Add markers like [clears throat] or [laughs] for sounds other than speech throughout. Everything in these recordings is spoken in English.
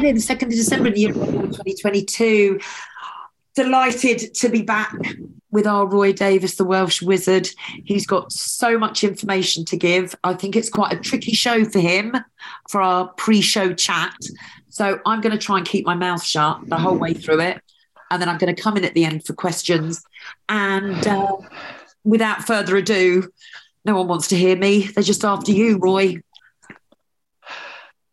Friday, the 2nd of December the year 2022. Delighted to be back with our Roy Davies, the Welsh wizard. He's got so much information to give. I think it's quite a tricky show for him for our pre show chat. So I'm going to try and keep my mouth shut the whole way through it. And then I'm going to come in at the end for questions. And uh, without further ado, no one wants to hear me. They're just after you, Roy.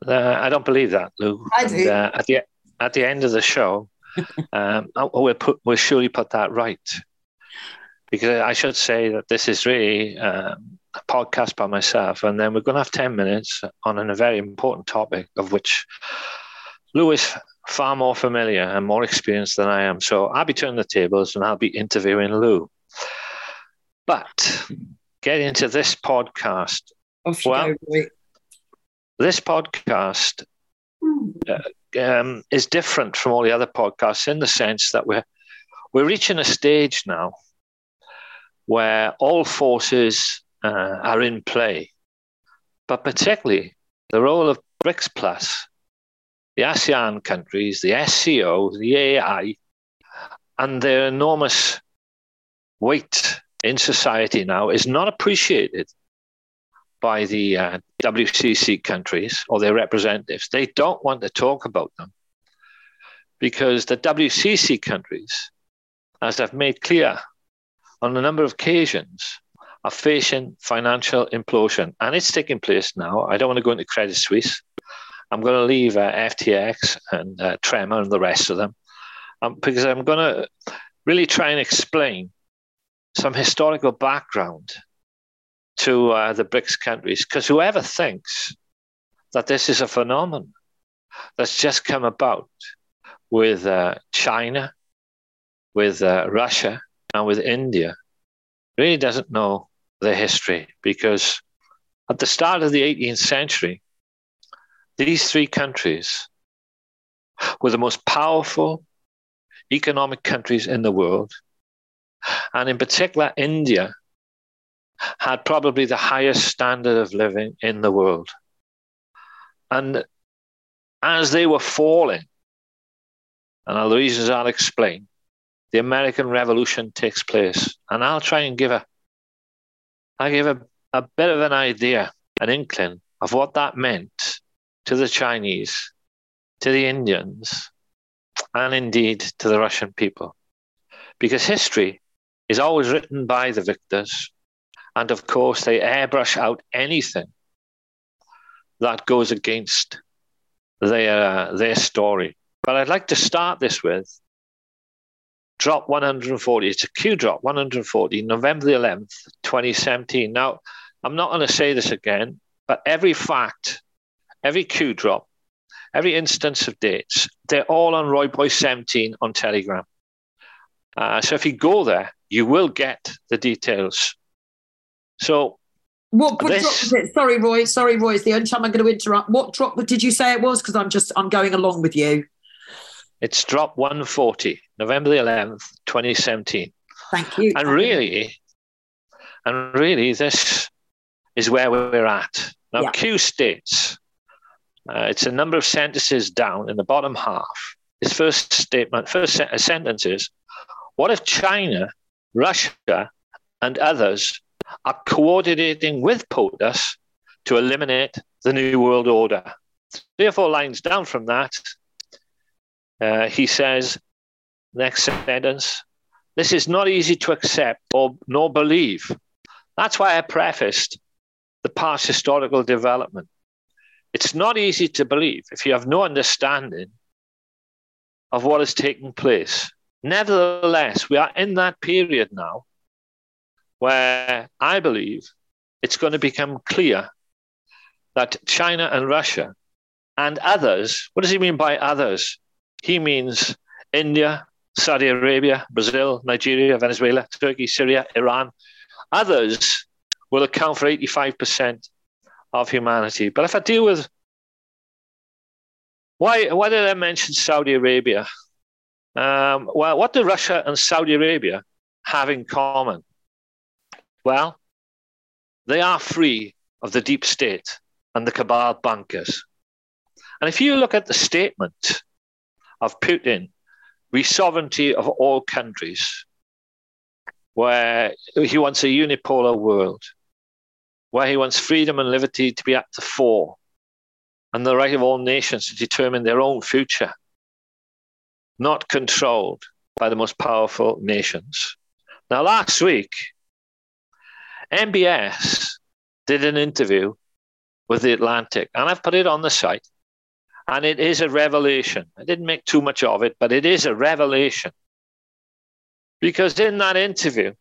Uh, I don't believe that, Lou. I do. And, uh, at the at the end of the show, [laughs] um, we'll put we'll surely put that right, because I should say that this is really um, a podcast by myself, and then we're going to have ten minutes on a very important topic of which Lou is far more familiar and more experienced than I am. So I'll be turning the tables and I'll be interviewing Lou. But get into this podcast. well, this podcast uh, um, is different from all the other podcasts in the sense that we're we're reaching a stage now where all forces uh, are in play, but particularly the role of BRICS Plus, the ASEAN countries, the SCO, the AI, and their enormous weight in society now is not appreciated by the uh, WCC countries or their representatives. They don't want to talk about them because the WCC countries, as I've made clear on a number of occasions, are facing financial implosion. And it's taking place now. I don't want to go into Credit Suisse. I'm going to leave uh, FTX and uh, Tremor and the rest of them um, because I'm going to really try and explain some historical background to uh, the BRICS countries. Because whoever thinks that this is a phenomenon that's just come about with uh, China, with uh, Russia, and with India really doesn't know the history because at the start of the 18th century, these three countries were the most powerful economic countries in the world. And in particular, India had probably the highest standard of living in the world. And as they were falling, and the reasons I'll explain, the American Revolution takes place. And I'll try and give a I give a, a bit of an idea, an inkling of what that meant to the Chinese, to the Indians, and indeed to the Russian people. Because history is always written by the victors. And of course, they airbrush out anything that goes against their, their story. But I'd like to start this with drop 140. It's a Q drop 140, November the 11th, 2017. Now, I'm not going to say this again, but every fact, every Q drop, every instance of dates, they're all on Roy Boy 17 on Telegram. Uh, so if you go there, you will get the details. So, what, what this, drop was it? Sorry, Roy. Sorry, Roy. It's the only time I'm going to interrupt. What drop did you say it was? Because I'm just I'm going along with you. It's drop 140, November the 11th, 2017. Thank you. And really, and really, this is where we're at now. Yeah. Q states uh, it's a number of sentences down in the bottom half. His first statement, first se- sentence is what if China, Russia, and others are coordinating with POTUS to eliminate the New World Order? Three or four lines down from that, uh, he says, next sentence, this is not easy to accept or nor believe. That's why I prefaced the past historical development. It's not easy to believe if you have no understanding of what is taking place. Nevertheless, we are in that period now where I believe it's going to become clear that China and Russia and others, what does he mean by others? He means India, Saudi Arabia, Brazil, Nigeria, Venezuela, Turkey, Syria, Iran. Others will account for 85% of humanity. But if I deal with why, why did I mention Saudi Arabia? Um, well, what do Russia and Saudi Arabia have in common? Well, they are free of the deep state and the cabal bankers. And if you look at the statement of Putin, re sovereignty of all countries, where he wants a unipolar world, where he wants freedom and liberty to be at the fore, and the right of all nations to determine their own future, not controlled by the most powerful nations. Now, last week, MBS did an interview with The Atlantic, and I've put it on the site. And it is a revelation. I didn't make too much of it, but it is a revelation. Because in that interview,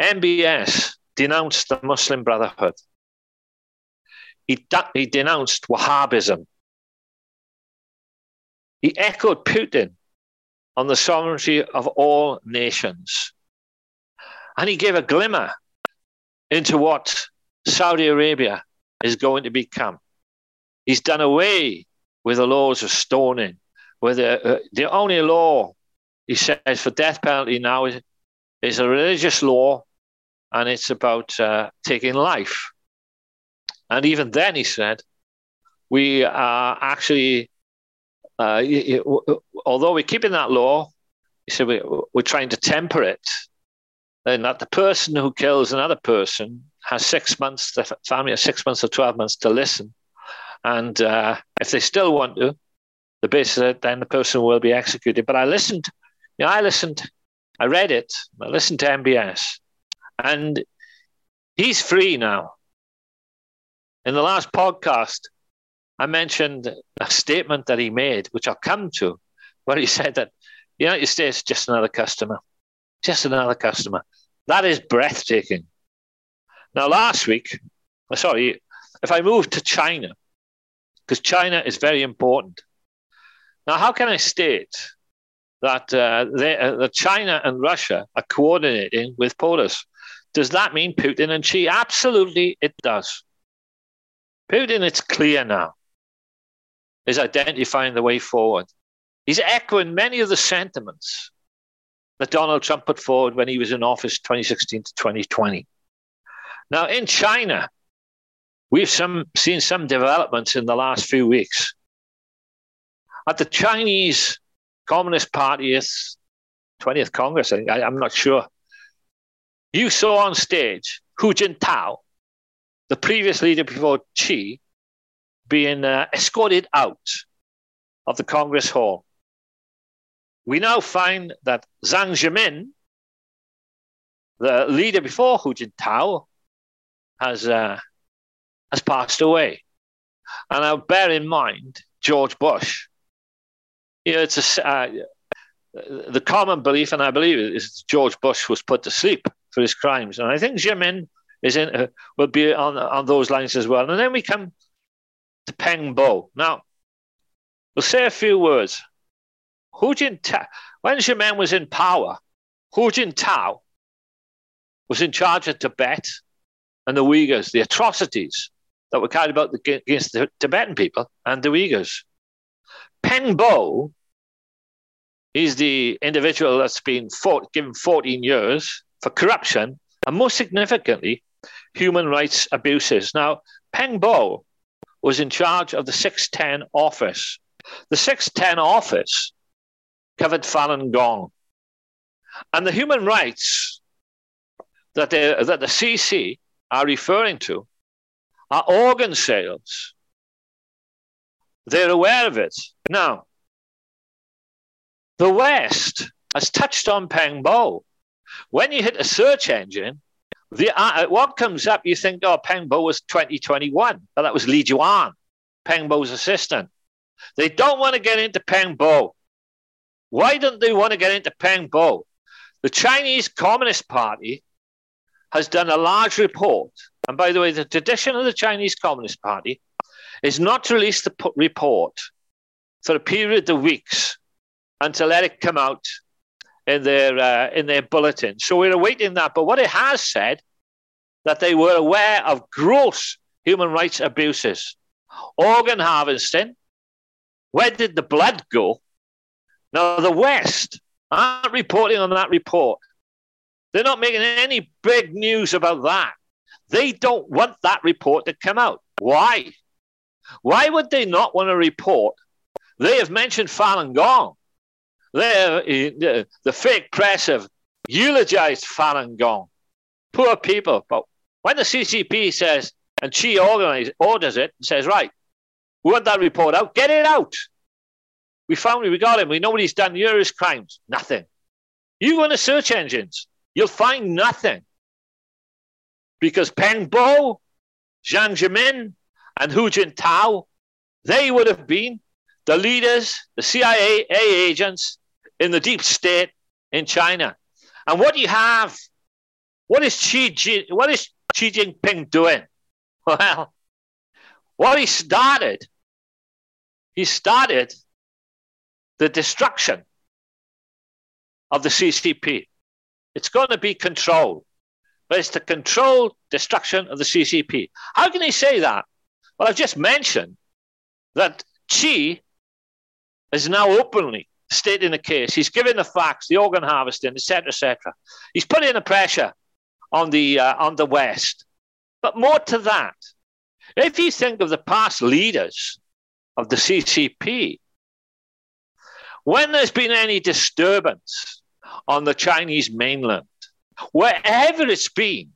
MBS denounced the Muslim Brotherhood. He, he denounced Wahhabism. He echoed Putin on the sovereignty of all nations. And he gave a glimmer into what Saudi Arabia is going to become. He's done away with the laws of stoning, where the, uh, the only law, he says, for death penalty now is, is a religious law and it's about uh, taking life. And even then, he said, we are actually, uh, although we're keeping that law, he said, we, we're trying to temper it then that the person who kills another person has six months, the family has six months or 12 months to listen. And uh, if they still want to, the basis then the person will be executed. But I listened, you know, I listened, I read it, I listened to MBS, and he's free now. In the last podcast, I mentioned a statement that he made, which I'll come to, where he said that the United States is just another customer, just another customer. That is breathtaking. Now, last week, uh, sorry, if I move to China, because China is very important. Now, how can I state that, uh, they, uh, that China and Russia are coordinating with POTUS? Does that mean Putin and Xi? Absolutely, it does. Putin, it's clear now, is identifying the way forward. He's echoing many of the sentiments that Donald Trump put forward when he was in office 2016 to 2020. Now, in China, we've some, seen some developments in the last few weeks. At the Chinese Communist Party's 20th Congress, I, am not sure, you saw on stage Hu Jintao, the previous leader before Xi, being uh, escorted out of the Congress Hall we now find that Jiang Zemin, the leader before Hu Jintao, has, uh, has passed away. And now bear in mind George Bush. You know, it's a, uh, the common belief, and I believe it, is George Bush was put to sleep for his crimes. And I think Zemin is in, uh, will be on, on those lines as well. And then we come to Peng Bo. Now, we'll say a few words Hu Jintao, when Zemin was in power, Hu Jintao was in charge of Tibet and the Uyghurs, the atrocities that were carried out against the Tibetan people and the Uyghurs. Peng Bo is the individual that's been fought, given 14 years for corruption and most significantly, human rights abuses. Now, Peng Bo was in charge of the 610 office. The 610 office covered Falun Gong. And the human rights that, that the CC are referring to are organ sales. They're aware of it. Now, the West has touched on Peng Bo. When you hit a search engine, the, uh, what comes up, you think, oh, Peng Bo was 2021. But that was Li Juan, Peng Bo's assistant. They don't want to get into Peng Bo. Why don't they want to get into Peng Bo? The Chinese Communist Party has done a large report. And by the way, the tradition of the Chinese Communist Party is not to release the report for a period of weeks and to let it come out in their uh, in their bulletin. So we're awaiting that. But what it has said that they were aware of gross human rights abuses, organ harvesting. Where did the blood go? Now, the West aren't reporting on that report. They're not making any big news about that. They don't want that report to come out. Why? Why would they not want a report? They have mentioned Falun Gong. They eh, the, the fake press have eulogized Falun Gong. Poor people. But when the CCP says, and Xi organize, orders it and says, right, we want that report out, get it out. We found him, we got him, we know what he's done, here his crimes. Nothing. You go into search engines, you'll find nothing. Because Peng Bo, Jiang Zemin, and Hu Jintao, they would have been the leaders, the CIA agents in the deep state in China. And what do you have? What is Xi, what is Xi Jinping doing? [laughs] Well, what he started, he started the destruction of the CCP. It's going to be control, but it's the controlled destruction of the CCP. How can he say that? Well, I've just mentioned that Xi is now openly stating the case. He's giving the facts, the organ harvesting, etc., etc. He's putting the pressure on the uh, on the West. But more to that, if you think of the past leaders of the CCP, when there's been any disturbance on the Chinese mainland, wherever it's been,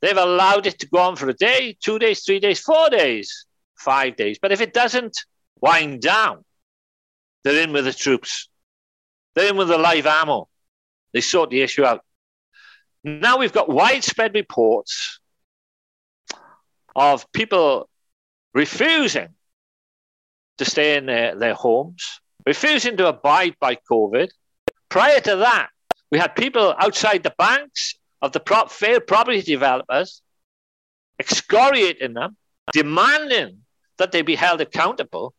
they've allowed it to go on for a day, two days, three days, four days, five days. But if it doesn't wind down, they're in with the troops. They're in with the live ammo. They sort the issue out. Now we've got widespread reports of people refusing to stay in their, their homes, refusing to abide by COVID. Prior to that, we had people outside the banks of the prop, failed property developers excoriating them, demanding that they be held accountable.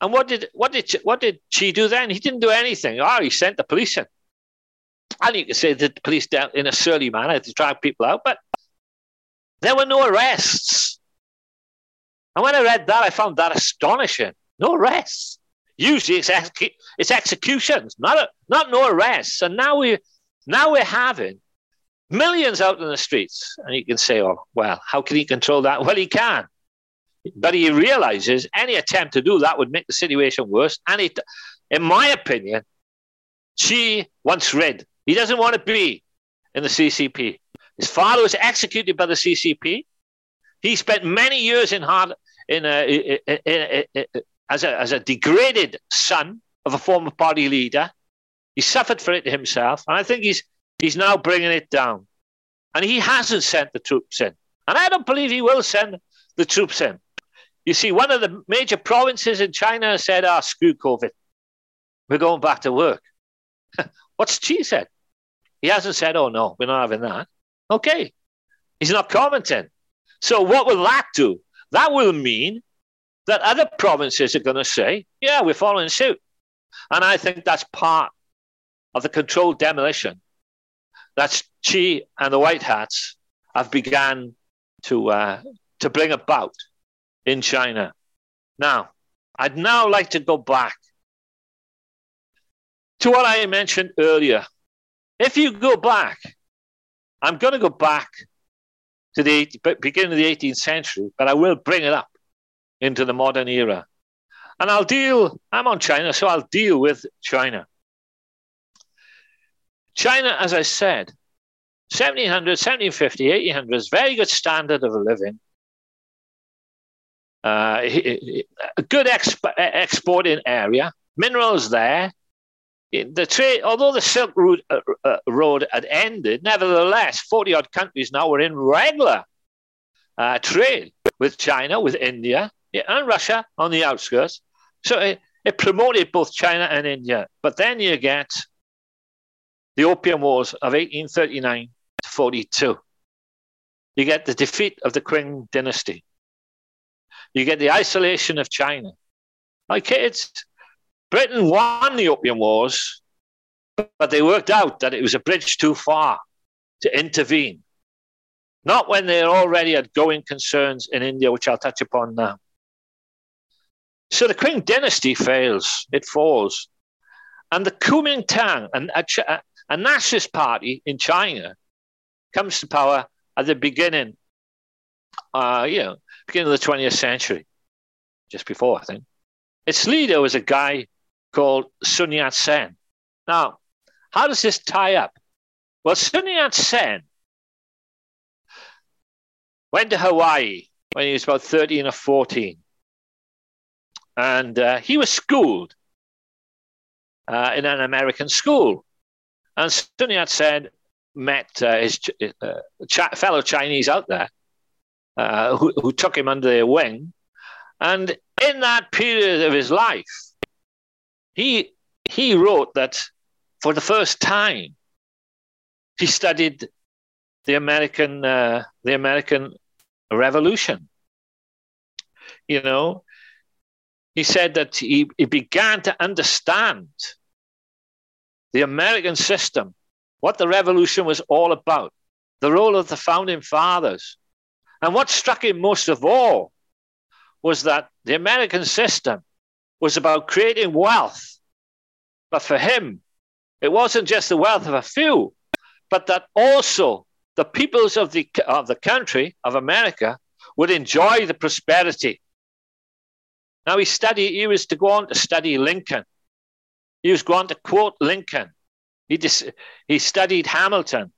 And what did what did what did Xi do then? He didn't do anything. Oh, he sent the police in. And you can say that the police dealt in a surly manner to drag people out, but there were no arrests. And when I read that, I found that astonishing. No arrests. Usually it's, execu- it's executions, not, a, not no arrests. And now, we, now we're having millions out in the streets. And you can say, oh, well, how can he control that? Well, he can. But he realizes any attempt to do that would make the situation worse. And it, in my opinion, Xi wants rid. He doesn't want to be in the CCP. His father was executed by the CCP. He spent many years in hard in a, in in as, a, as a degraded son of a former party leader. He suffered for it himself, and I think he's he's now bringing it down. And he hasn't sent the troops in, and I don't believe he will send the troops in. You see, one of the major provinces in China said, "Ah, oh, screw COVID, we're going back to work." [laughs] What's Xi said? He hasn't said, "Oh no, we're not having that." Okay. He's not commenting. So what will that do? That will mean that other provinces are going to say, yeah, we're following suit. And I think that's part of the controlled demolition that Xi and the White Hats have begun to, uh, to bring about in China. Now, I'd now like to go back to what I mentioned earlier. If you go back I'm going to go back to the beginning of the 18th century, but I will bring it up into the modern era. And I'll deal, I'm on China, so I'll deal with China. China, as I said, 1700, 1750, 1800 is very good standard of living. Uh, a good exp- exporting area, minerals there, the trade, although the Silk Road, uh, uh, Road had ended, nevertheless, 40 odd countries now were in regular uh, trade with China, with India, and Russia on the outskirts. So it, it, promoted both China and India. But then you get the Opium Wars of 1839 to 42. You get the defeat of the Qing dynasty. You get the isolation of China. Like it's Britain won the Opium Wars, but they worked out that it was a bridge too far to intervene. Not when they already had going concerns in India, which I'll touch upon now. So the Qing dynasty fails, it falls. And the Kuomintang, a, a nationalist party in China, comes to power at the beginning. Uh, you know, beginning of the 20th century, just before, I think. Its leader was a guy called Sun Yat sen. Now, how does this tie up? Well, Sun Yat sen went to Hawaii when he was about 13 or 14. And uh, he was schooled uh, in an American school. And Sun Yat sen met uh, his uh, ch- fellow Chinese out there uh, who, who took him under their wing. And in that period of his life, he, he wrote that for the first time, he studied the American, uh, the American Revolution. You know, he said that he, he began to understand the American system, what the revolution was all about, the role of the founding fathers. And what struck him most of all was that the American system was about creating wealth. But for him, it wasn't just the wealth of a few, but that also the peoples of the, of the country, of America, would enjoy the prosperity. Now he studied, he was to go on to study Lincoln. He was going to quote Lincoln. He, dis, he studied Hamilton.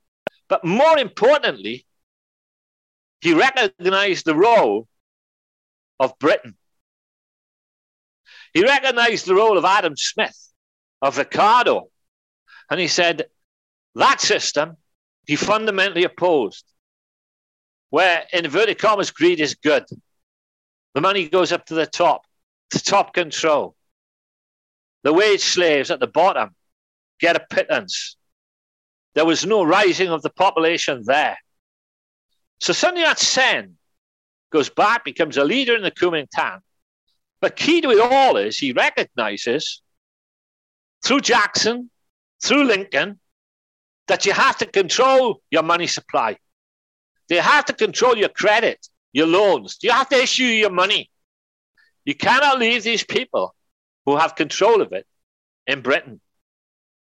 But more importantly, he recognized the role of Britain. He recognized the role of Adam Smith, of Ricardo. And he said, that system he fundamentally opposed, where in inverted commas greed is good. The money goes up to the top, to top control. The wage slaves at the bottom get a pittance. There was no rising of the population there. So Sun Yat sen goes back, becomes a leader in the Kuomintang. But key to it all is he recognizes through Jackson, through Lincoln, that you have to control your money supply. You have to control your credit, your loans. You have to issue your money. You cannot leave these people who have control of it in Britain,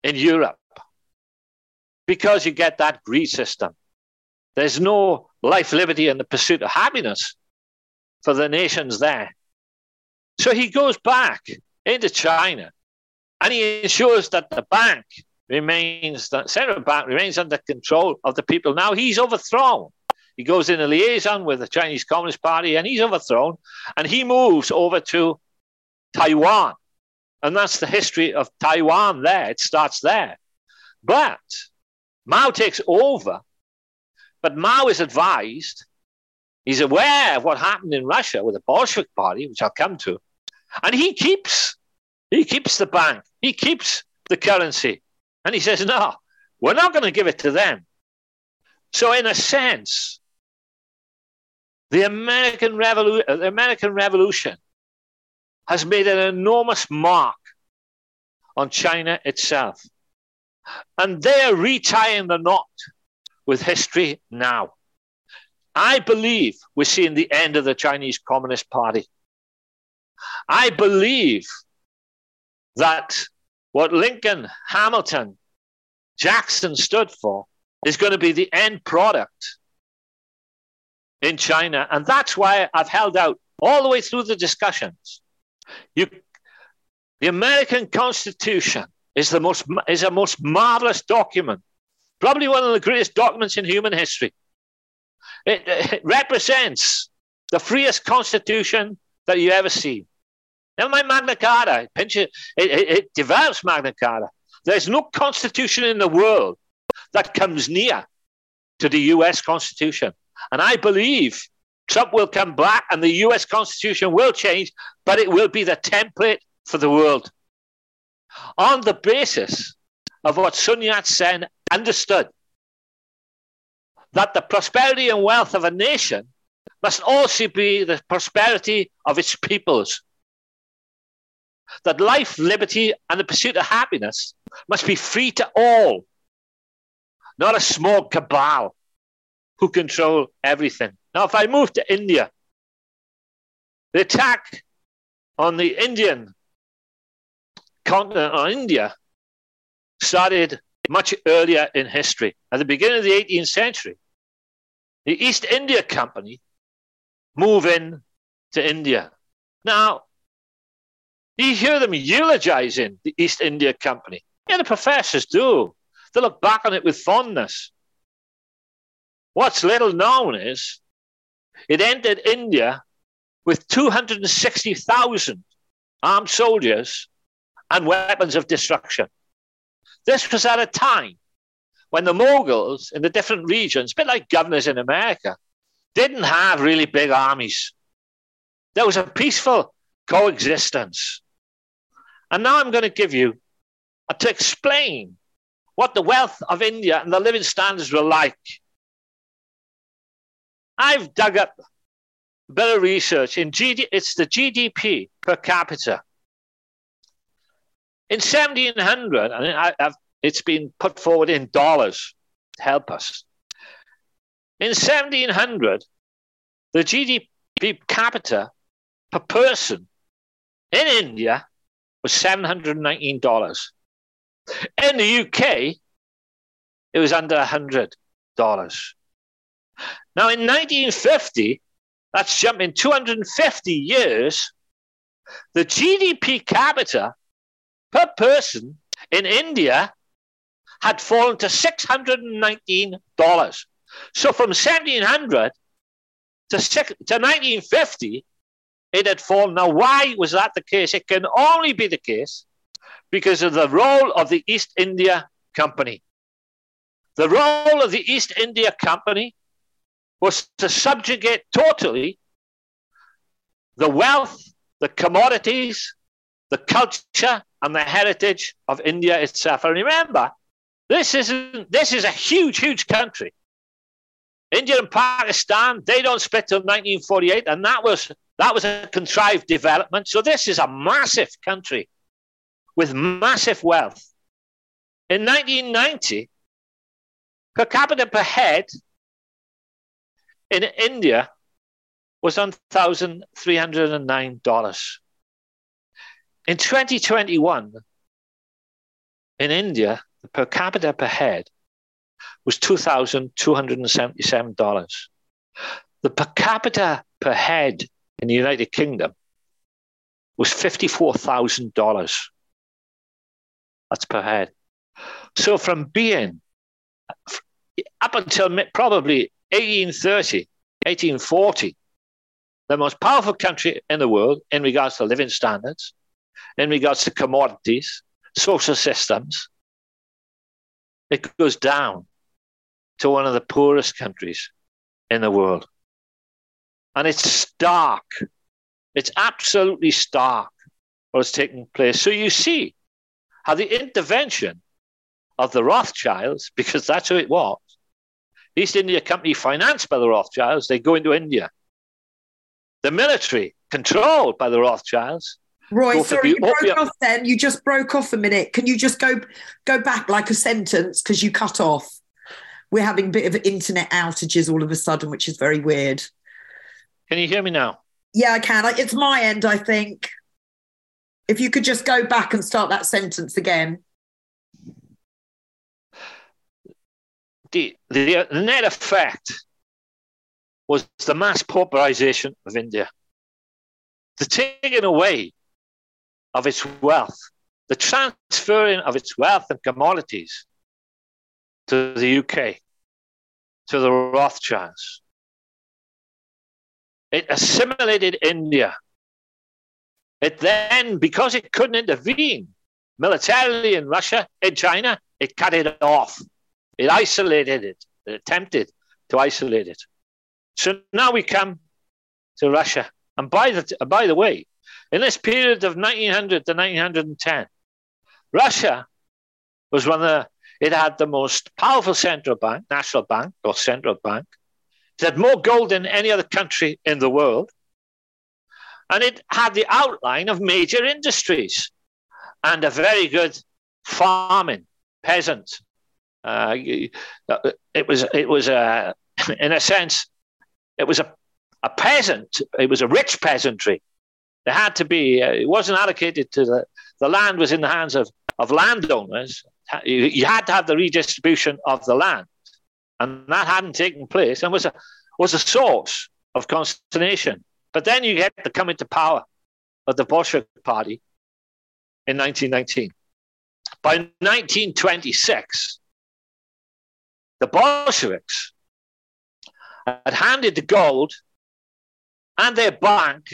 in Europe, because you get that greed system. There's no life, liberty, and the pursuit of happiness for the nations there. So he goes back into China and he ensures that the bank remains, the central bank remains under control of the people. Now he's overthrown. He goes in a liaison with the Chinese Communist Party and he's overthrown and he moves over to Taiwan. And that's the history of Taiwan there. It starts there. But Mao takes over, but Mao is advised, he's aware of what happened in Russia with the Bolshevik Party, which I'll come to, and he keeps he keeps the bank, he keeps the currency, and he says, "No, we're not going to give it to them." So, in a sense, the American, Revolu- the American Revolution has made an enormous mark on China itself. And they are retying the knot with history now. I believe we're seeing the end of the Chinese Communist Party. I believe that what Lincoln, Hamilton, Jackson stood for is going to be the end product in China. And that's why I've held out all the way through the discussions. You, the American Constitution is the most is a most marvelous document, probably one of the greatest documents in human history. It, it represents the freest constitution that you ever see. Never mind Magna Carta. It, it, it develops Magna Carta. There's no constitution in the world that comes near to the US Constitution. And I believe Trump will come back and the US Constitution will change, but it will be the template for the world. On the basis of what Sun Yat sen understood that the prosperity and wealth of a nation must also be the prosperity of its peoples. That life, liberty, and the pursuit of happiness must be free to all, not a small cabal who control everything. Now, if I move to India, the attack on the Indian continent, uh, on India, started much earlier in history. At the beginning of the 18th century, the East India Company move in to India. Now, you hear them eulogizing the East India Company. Yeah, the professors do. They look back on it with fondness. What's little known is it entered India with 260,000 armed soldiers and weapons of destruction. This was at a time when the Mughals in the different regions, a bit like governors in America, didn't have really big armies. There was a peaceful coexistence. And now I'm going to give you uh, to explain what the wealth of India and the living standards were like. I've dug up of research in GD, it's the GDP per capita. In 1700, I I've, it's been put forward in dollars to help us. In 1700, the GDP per capita per person in India was $719. In the UK, it was under $100. Now, in 1950, that's jumping 250 years, the GDP capita per person in India had fallen to $619. So from 1700 to, to 1950, it had fallen. Now, why was that the case? It can only be the case because of the role of the East India Company. The role of the East India Company was to subjugate totally the wealth, the commodities, the culture, and the heritage of India itself. And remember, this isn't this is a huge, huge country. India and Pakistan, they don't split till 1948, and that was that was a contrived development. So this is a massive country with massive wealth. In 1990, per capita per head in India was $1,309. In 2021, in India, the per capita per head was $2,277. The per capita per head in the United Kingdom was $54,000. That's per head. So from being up until probably 1830, 1840, the most powerful country in the world in regards to living standards, in regards to commodities, social systems, it goes down to one of the poorest countries in the world. And it's stark. It's absolutely stark what's taking place. So you see how the intervention of the Rothschilds, [laughs] because that's who it was, East India Company financed by the Rothschilds, they go into India. The military controlled by the Rothschilds. Roy, sorry, you broke off then. You just broke off a minute. Can you just go go back like a sentence because you cut off? We're having a bit of internet outages all of a sudden, which is very weird. Can you hear me now? Yeah, I can. It's my end, I think. If you could just go back and start that sentence again. The, the, net effect was the mass pauperization of India, the taking away of its wealth, the transferring of its wealth and commodities to the UK, to the Rothschilds, it assimilated India. It then, because it couldn't intervene militarily in Russia, in China, it cut it off. It isolated it. It attempted to isolate it. So now we come to Russia. And by the, by the way, in this period of 1900 to 1910, Russia was one of the, it had the most powerful central bank, national bank or central bank. It had more gold than any other country in the world. And it had the outline of major industries and a very good farming peasant. Uh, it was, it was a, [clears throat] in a sense, it was a, a peasant. It was a rich peasantry. There had to be, uh, it wasn't allocated to the, the land was in the hands of, of landowners. You, you had to have the redistribution of the land and that hadn't taken place and was a was a source of consternation. But then you get the coming to power of the Bolshevik Party in 1919. By 1926, the Bolsheviks had handed the gold and their bank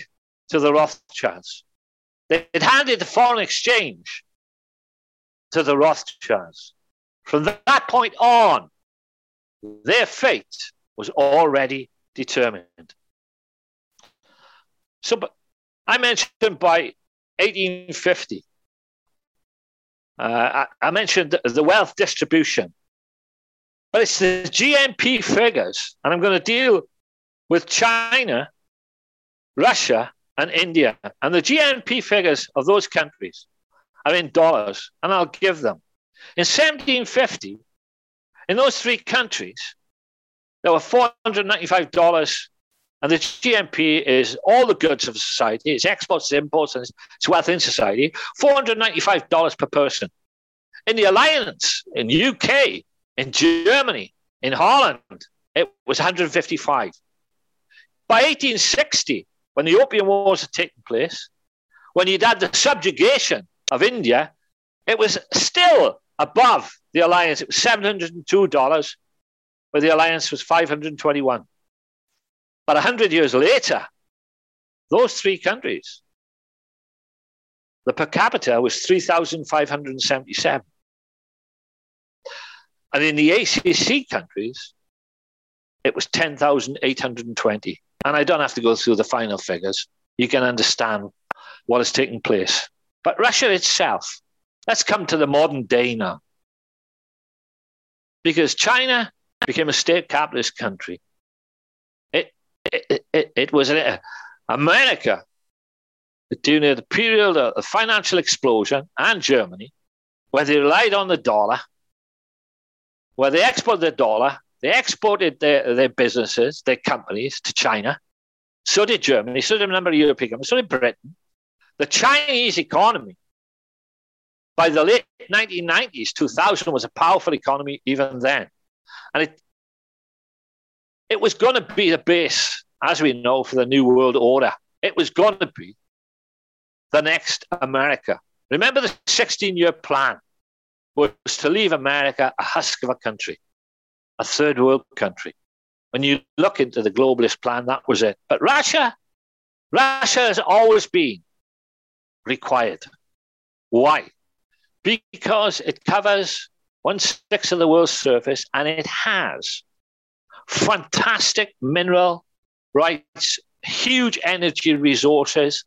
to the Rothschilds. They had handed the foreign exchange to the Rothschilds. From that point on, their fate was already determined. So, I mentioned by 1850, uh, I, I, mentioned the wealth distribution, but it's the GNP figures, and I'm going to deal with China, Russia, and India. And the GNP figures of those countries are in dollars, and I'll give them. In 1750, in those three countries, there were $495 and the GNP is all the goods of society, it's exports, imports, and it's wealth in society, $495 per person. In the alliance, in UK, in Germany, in Holland, it was 155. By 1860, when the Opium Wars had taken place, when you'd had the subjugation of India, it was still above the alliance. It was $702, where the alliance was 521. But 100 years later, those three countries, the per capita was 3,577. And in the ACC countries, it was 10,820. And I don't have to go through the final figures. You can understand what has taken place. But Russia itself, let's come to the modern day now. Because China became a state capitalist country it, it, it it was America during the period of the financial explosion and Germany, where they relied on the dollar, where they exported the dollar, they exported their, their businesses, their companies to China. So did Germany, so did a number of European countries, so did Britain. The Chinese economy, by the late 1990s, 2000, was a powerful economy even then. And it, it was going to be the base, as we know, for the New World Order. It was going to be the next America. Remember the 16 year plan was to leave America a husk of a country, a third world country. When you look into the globalist plan, that was it. But Russia, Russia has always been required. Why? Because it covers one sixth of the world's surface and it has fantastic mineral rights, huge energy resources,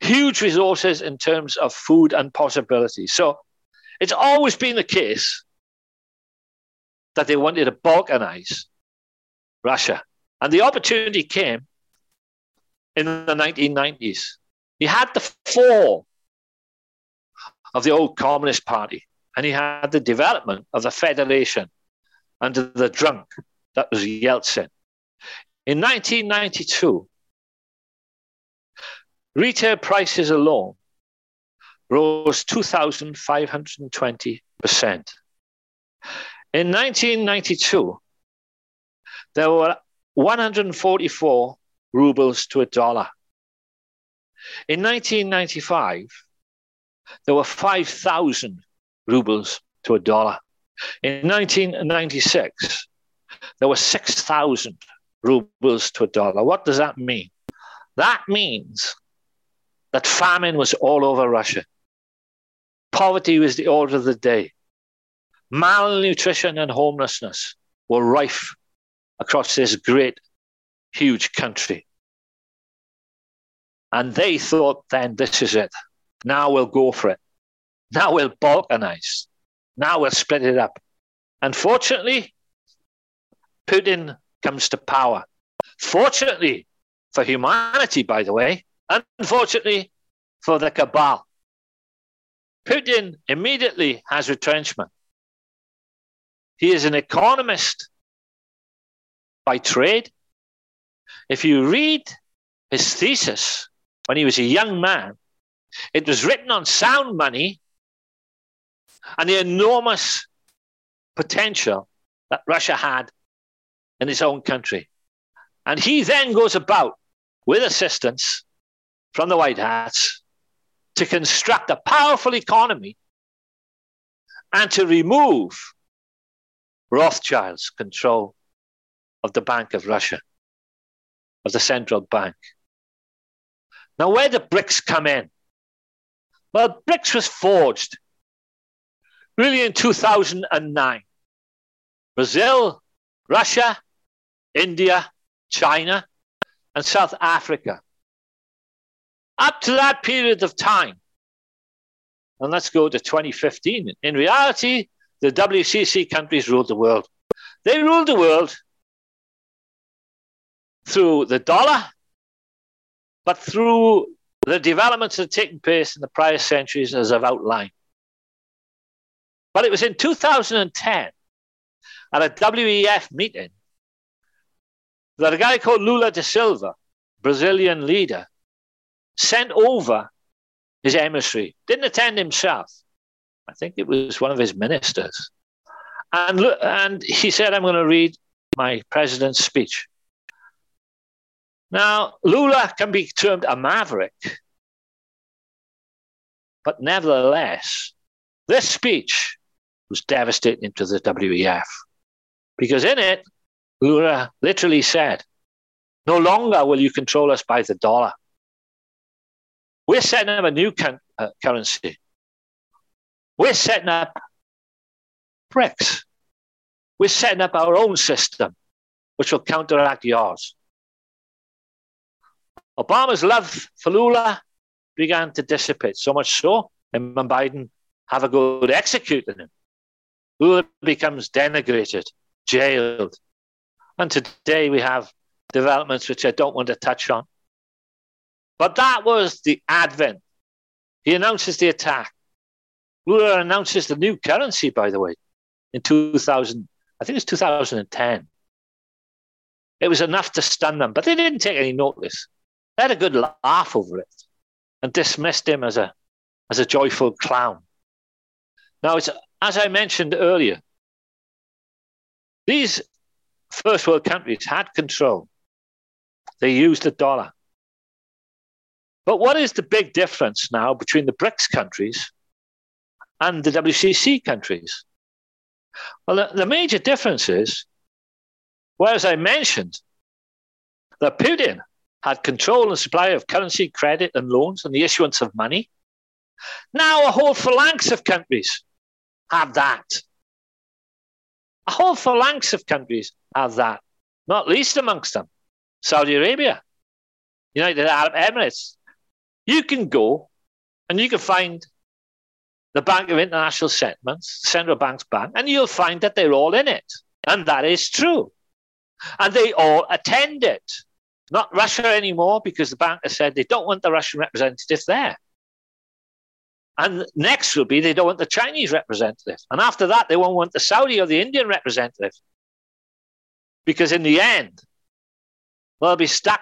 huge resources in terms of food and possibilities. So it's always been the case that they wanted to balkanize Russia. And the opportunity came in the 1990s. You had the fall of the old Communist Party, and he had the development of the Federation under the drunk that was Yeltsin. In 1992, retail prices alone rose 2,520%. In 1992, there were 144 rubles to a dollar. In 1995, there were 5,000 rubles to a dollar. In 1996, there were 6,000 rubles to a dollar. What does that mean? That means that famine was all over Russia. Poverty was the order of the day. Malnutrition and homelessness were rife across this great, huge country. And they thought then, this is it. Now we'll go for it. Now we'll balkanize. Now we'll split it up. Unfortunately, Putin comes to power. Fortunately for humanity, by the way, unfortunately for the cabal. Putin immediately has retrenchment. He is an economist by trade. If you read his thesis when he was a young man, it was written on sound money and the enormous potential that Russia had in its own country. And he then goes about with assistance from the White Hats to construct a powerful economy and to remove Rothschild's control of the Bank of Russia, of the central bank. Now, where do BRICS come in? Well, BRICS was forged really in 2009. Brazil, Russia, India, China, and South Africa. Up to that period of time, and let's go to 2015, in reality, the WCC countries ruled the world. They ruled the world through the dollar, but through the developments that had taken place in the prior centuries, as I've outlined. But it was in 2010 at a WEF meeting that a guy called Lula da Silva, Brazilian leader, sent over his emissary, didn't attend himself. I think it was one of his ministers. And, and he said, I'm going to read my president's speech. Now, Lula can be termed a maverick, but nevertheless, this speech was devastating to the WEF because in it, Lula literally said, No longer will you control us by the dollar. We're setting up a new uh, currency. We're setting up BRICS. We're setting up our own system, which will counteract yours. Obama's love for Lula began to dissipate, so much so, and Biden have a go at executing him. Lula becomes denigrated, jailed. And today we have developments which I don't want to touch on. But that was the advent. He announces the attack. Lula announces the new currency, by the way, in 2000. I think it was 2010. It was enough to stun them, but they didn't take any notice. They had a good laugh over it and dismissed him as a, as a joyful clown. Now, it's, as I mentioned earlier, these first world countries had control. They used the dollar. But what is the big difference now between the BRICS countries and the WCC countries? Well, the, the major difference is, whereas I mentioned that Putin had control and supply of currency, credit, and loans, and the issuance of money, now a whole phalanx of countries have that. A whole phalanx of countries have that, not least amongst them Saudi Arabia, United Arab Emirates, you can go and you can find the Bank of International Settlements, Central Bank's bank, and you'll find that they're all in it. And that is true. And they all attend it. Not Russia anymore, because the bank has said they don't want the Russian representative there. And next will be they don't want the Chinese representative. And after that, they won't want the Saudi or the Indian representative. Because in the end, they'll be stuck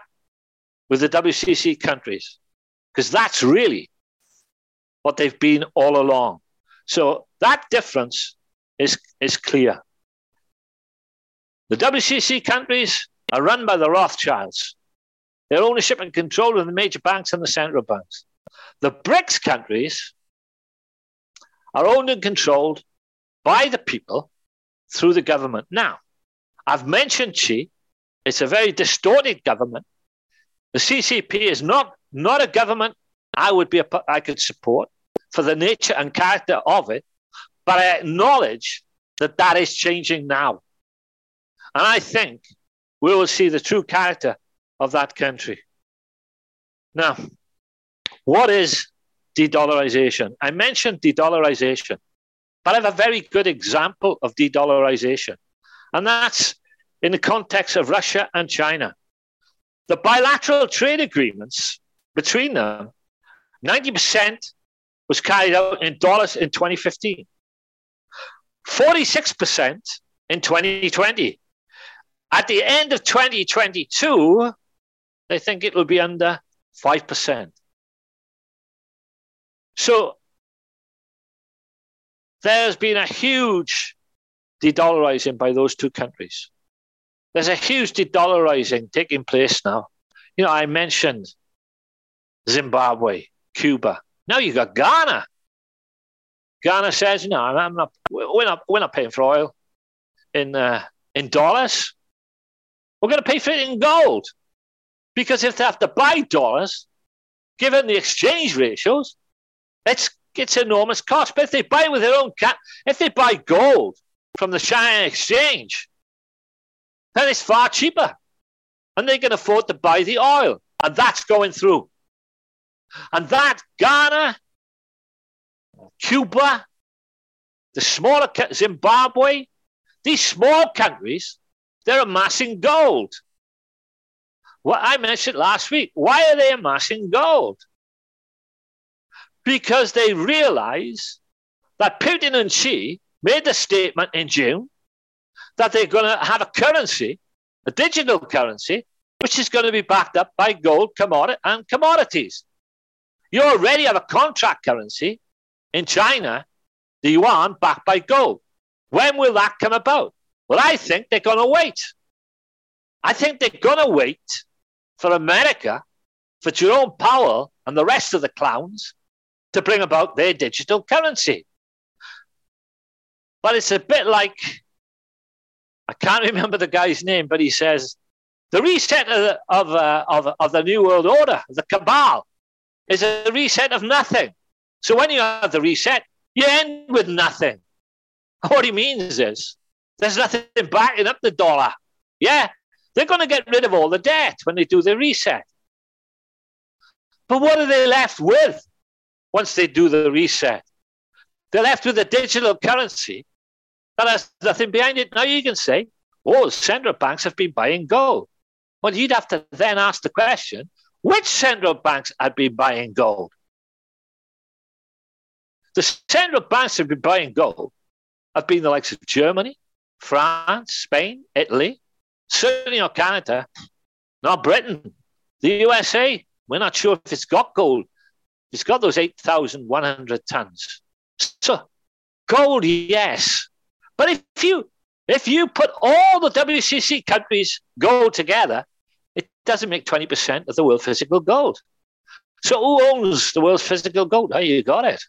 with the WCC countries because that's really what they've been all along. So that difference is, is clear. The WCC countries are run by the Rothschilds. Their ownership and control of the major banks and the central banks. The BRICS countries are owned and controlled by the people through the government. Now, I've mentioned Xi. It's a very distorted government. The CCP is not not a government I would be a, I could support for the nature and character of it, but I acknowledge that that is changing now, and I think we will see the true character of that country. Now, what is de-dollarization? I mentioned de-dollarization, but I have a very good example of de-dollarization, and that's in the context of Russia and China. The bilateral trade agreements between them, 90% was carried out in dollars in 2015, 46% in 2020. At the end of 2022, they think it will be under 5%. So there's been a huge de dollarizing by those two countries. there's a huge de-dollarizing taking place now. You know, I mentioned Zimbabwe, Cuba. Now you got Ghana. Ghana says, "No, I'm not. We're not. We're not paying for oil in uh, in dollars. We're going to pay for it in gold, because if they have to buy dollars, given the exchange ratios, it's it's enormous cost. But if they buy with their own cap, if they buy gold from the Shanghai Exchange, then it's far cheaper, and they can afford to buy the oil, and that's going through. And that Ghana, Cuba, the smaller Zimbabwe, these small countries, they're amassing gold. What I mentioned last week. Why are they amassing gold? Because they realize that Putin and Xi made the statement in June that they're going to have a currency, a digital currency, which is going to be backed up by gold commodity and commodities. You already have a contract currency in China, the yuan, backed by gold. When will that come about? Well, I think they're going to wait. I think they're going to wait for America, for Jerome Powell and the rest of the clowns to bring about their digital currency. But it's a bit like I can't [laughs] remember the guy's name, but he says the reset of of, uh, of, of the New World Order, the cabal, is a reset of nothing. So when you have the reset, you end with nothing. What he means is there's nothing backing up the dollar. Yeah, they're going to get rid of all the debt when they do the reset. But what are they left with once they do the reset? They're left with a digital currency that has nothing behind it. Now you can say, oh, central banks have been buying gold. Well, you'd have to then ask the question which central banks have been buying gold? The central banks have been buying gold have been the likes of Germany, France, Spain, Italy, certainly not Canada, not Britain, the USA. We're not sure if it's got gold. It's got those 8,100 tons. So gold, yes. But if you if you put all the WCC countries gold together, doesn't make 20% of the world physical gold. So who owns the world's physical gold? Oh, you got it.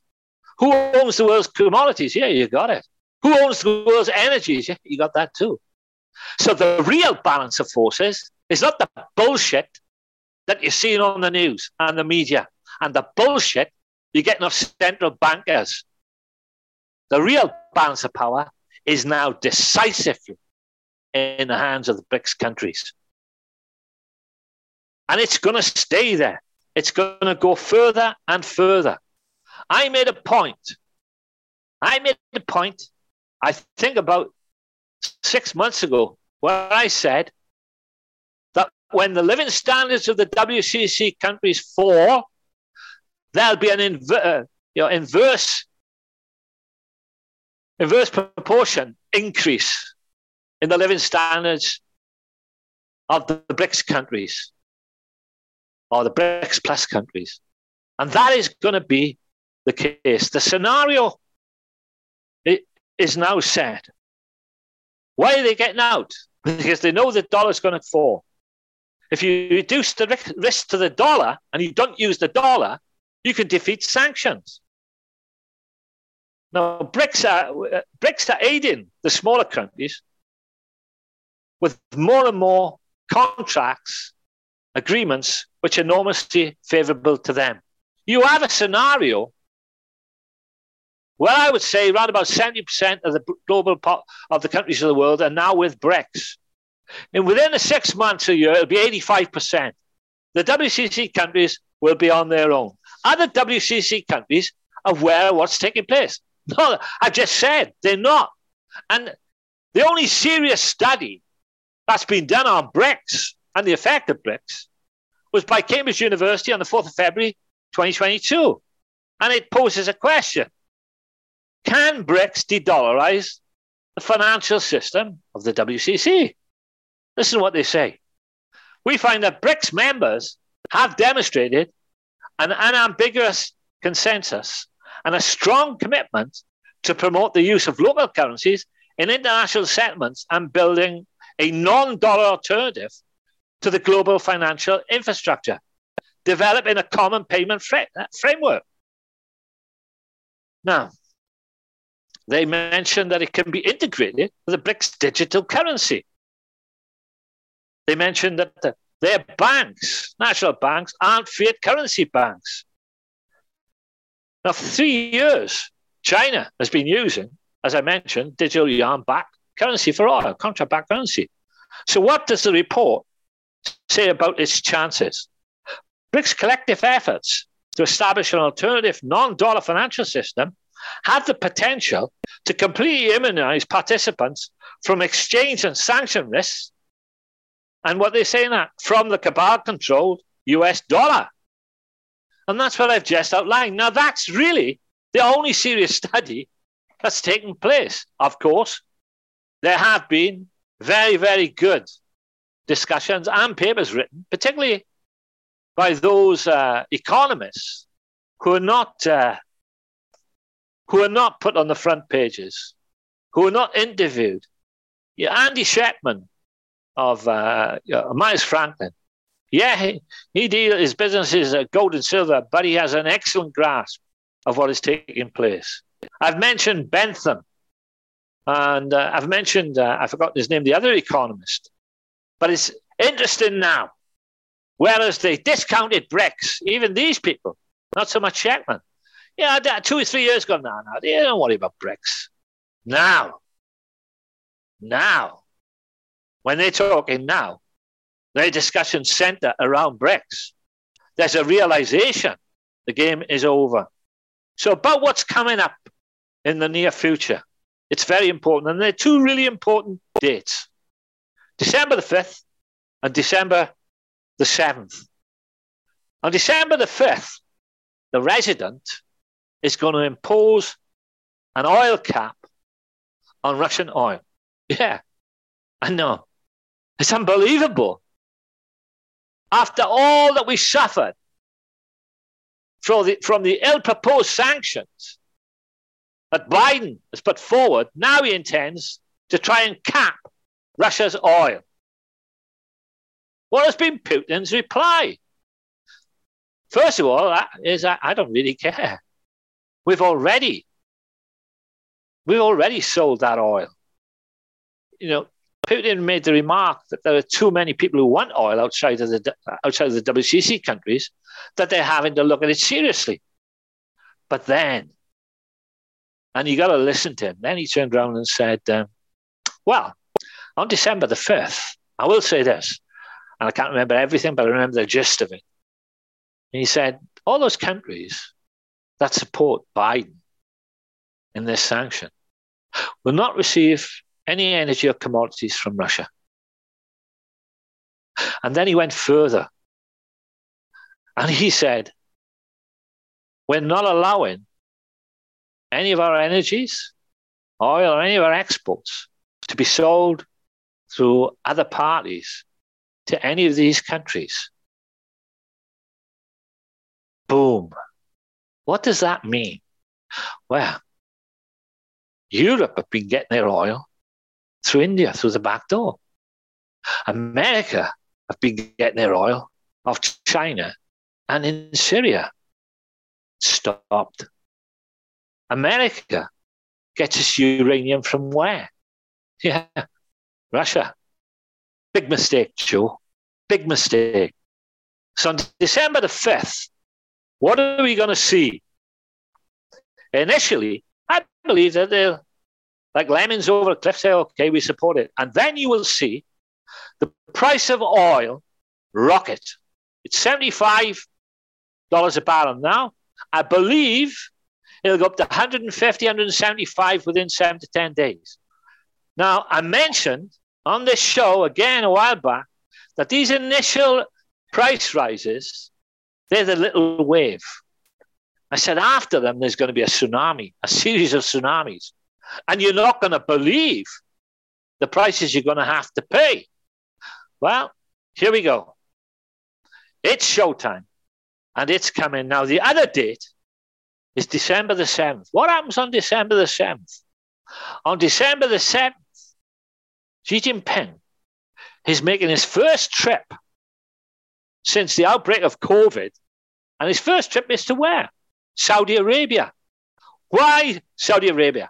Who owns the world's commodities? Yeah, you got it. Who owns the world's energies? Yeah, you got that too. So the real balance of forces is not the bullshit that you're seeing on the news and the media and the bullshit you're getting off central bankers. The real balance of power is now decisively in the hands of the BRICS countries. And it's going to stay there. It's going to go further and further. I made a point. I made a point, I think about six months ago, where I said that when the living standards of the WCC countries fall, there'll be an inver- uh, you know, inverse, inverse proportion increase in the living standards of the BRICS countries or the BRICS plus countries. And that is going to be the case. The scenario is now set. Why are they getting out? [laughs] Because they know the dollar's going to fall. If you reduce the risk to the dollar and you don't use the dollar, you can defeat sanctions. Now, BRICS are, BRICS are aiding the smaller countries with more and more contracts, agreements, which are enormously favorable to them. You have a scenario where I would say around about 70% of the global po- of the countries of the world are now with BRICS. And within the six months a year, it'll be 85%. The WCC countries will be on their own. Other WCC countries are aware of what's taking place. [laughs] No, I just said they're not. And the only serious study that's been done on BRICS and the effect of BRICS was by Cambridge University on the 4th of February 2022. And it poses a question Can BRICS de dollarize the financial system of the WCC? Listen to what they say. We find that BRICS members have demonstrated an unambiguous consensus and a strong commitment to promote the use of local currencies in international settlements and building a non dollar alternative to the global financial infrastructure, developing a common payment uh, framework. Now, they mentioned that it can be integrated with the BRICS digital currency. They mentioned that the, their banks, national banks, aren't fiat currency banks. Now, for three years, China has been using, as I mentioned, digital yuan backed currency for oil, contract backed currency. So, what does the report say about its chances? BRICS' collective efforts to establish an alternative non dollar financial system have the potential to completely immunize participants from exchange and sanction risks. And what they're saying that from the cabal controlled US dollar. And that's what I've just outlined. Now, that's really the only serious [laughs] study that's taken place. Of course, there have been very, very good discussions and papers written, particularly by those uh, economists who are not uh, who are not put on the front pages, who are not interviewed. Yeah, Andy Schectman of uh, Miles Franklin. Yeah, he, he deal, his business is gold and silver, but he has an excellent grasp of what is taking place. I've mentioned Bentham, and uh, I've mentioned, uh, I forgot his name, the other economist. But it's interesting now. Whereas they discounted BRICS, even these people, not so much Schectman, yeah, two or three years ago now, now, they don't worry about BRICS. Now, now, when they're talking now, their discussion center around BRICS. There's a realization the game is over. So, about what's coming up in the near future, it's very important. And there are two really important dates December the 5th and December the 7th. On December the 5th, the resident is going to impose an oil cap on Russian oil. Yeah, I know. It's unbelievable. After all that we suffered from the, from the ill proposed sanctions that Biden has put forward, now he intends to try and cap Russia's oil. What has been Putin's reply? First of all, that is I don't really care. We've already we've already sold that oil. You know, Putin made the remark that there are too many people who want oil outside of the outside of the WCC countries that they're having to look at it seriously. But then, and you got to listen to him. Then he turned around and said, um, "Well, on December the fifth, I will say this, and I can't remember everything, but I remember the gist of it." And he said, "All those countries that support Biden in this sanction will not receive any energy or commodities from Russia. And then he went further and he said, We're not allowing any of our energies, oil, or any of our exports to be sold through other parties to any of these countries. Boom. What does that mean? Well, Europe have been getting their oil through India, through the back door. America have been getting their oil off China and in Syria. Stopped. America gets its uranium from where? [laughs] Yeah, Russia. Big mistake, Joe. Big mistake. So on December the 5th, what are we going to see? Initially, I believe that they'll, like lemons over a cliff, say, okay, we support it. And then you will see the price of oil rocket. It's $75 a barrel now. I believe it'll go up to 150, 175 within seven to 10 days. Now, I mentioned on this show again a while back that these initial price rises they're the little wave. I said, after them, there's going to be a tsunami, a series of tsunamis. And you're not going to believe the prices you're going to have to pay. Well, here we go. It's showtime and it's coming. Now, the other date is December the 7th. What happens on December the 7th? On December the 7th, Xi Jinping He's making his first trip since the outbreak of COVID. And his first trip is to where? Saudi Arabia. Why Saudi Arabia?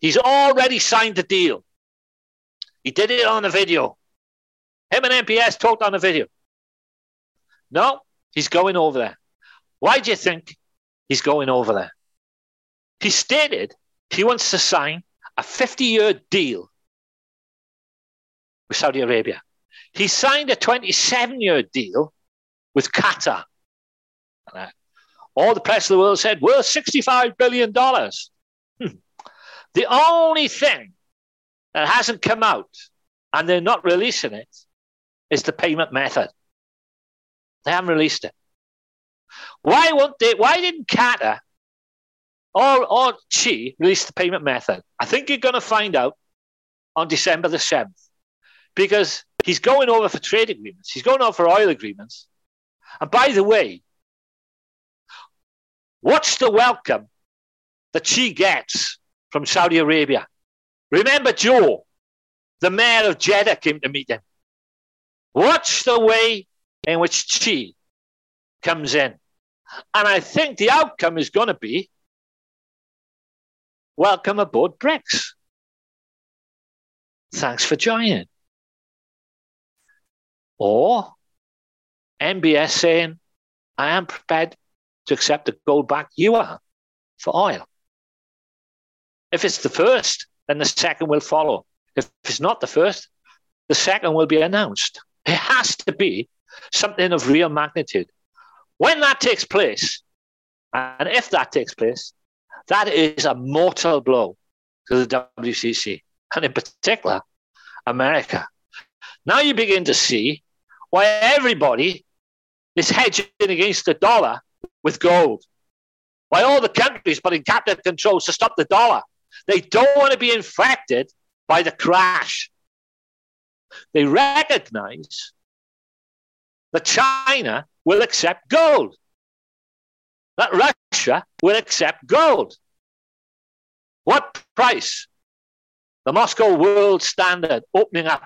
He's already signed the deal. He did it on a video. Him and MBS talked on a video. No, he's going over there. Why do you think he's going over there? He stated he wants to sign a 50 year deal with Saudi Arabia. He signed a 27 year deal with Qatar. All the press of the world said, worth $65 billion. Hmm. The only thing that hasn't come out, and they're not releasing it, is the payment method. They haven't released it. Why won't they? Why didn't Qatar or, or Xi release the payment method? I think you're going to find out on December the 7th because he's going over for trade agreements, he's going over for oil agreements. And by the way, what's the welcome that Xi gets from Saudi Arabia? Remember Joe, the mayor of Jeddah, came to meet him. Watch the way in which Xi comes in. And I think the outcome is going to be welcome aboard BRICS. Thanks for joining. Or MBS saying, I am prepared to accept the gold back you are for oil. If it's the first, then the second will follow. If it's not the first, the second will be announced. It has to be something of real magnitude. When that takes place, and if that takes place, that is a mortal blow to the WCC, and in particular, America. Now you begin to see why everybody is hedging against the dollar with gold. Why all the countries putting capital controls to stop the dollar. They don't want to be infected by the crash. They recognize that China will accept gold, that Russia will accept gold. What price? The Moscow World Standard opening up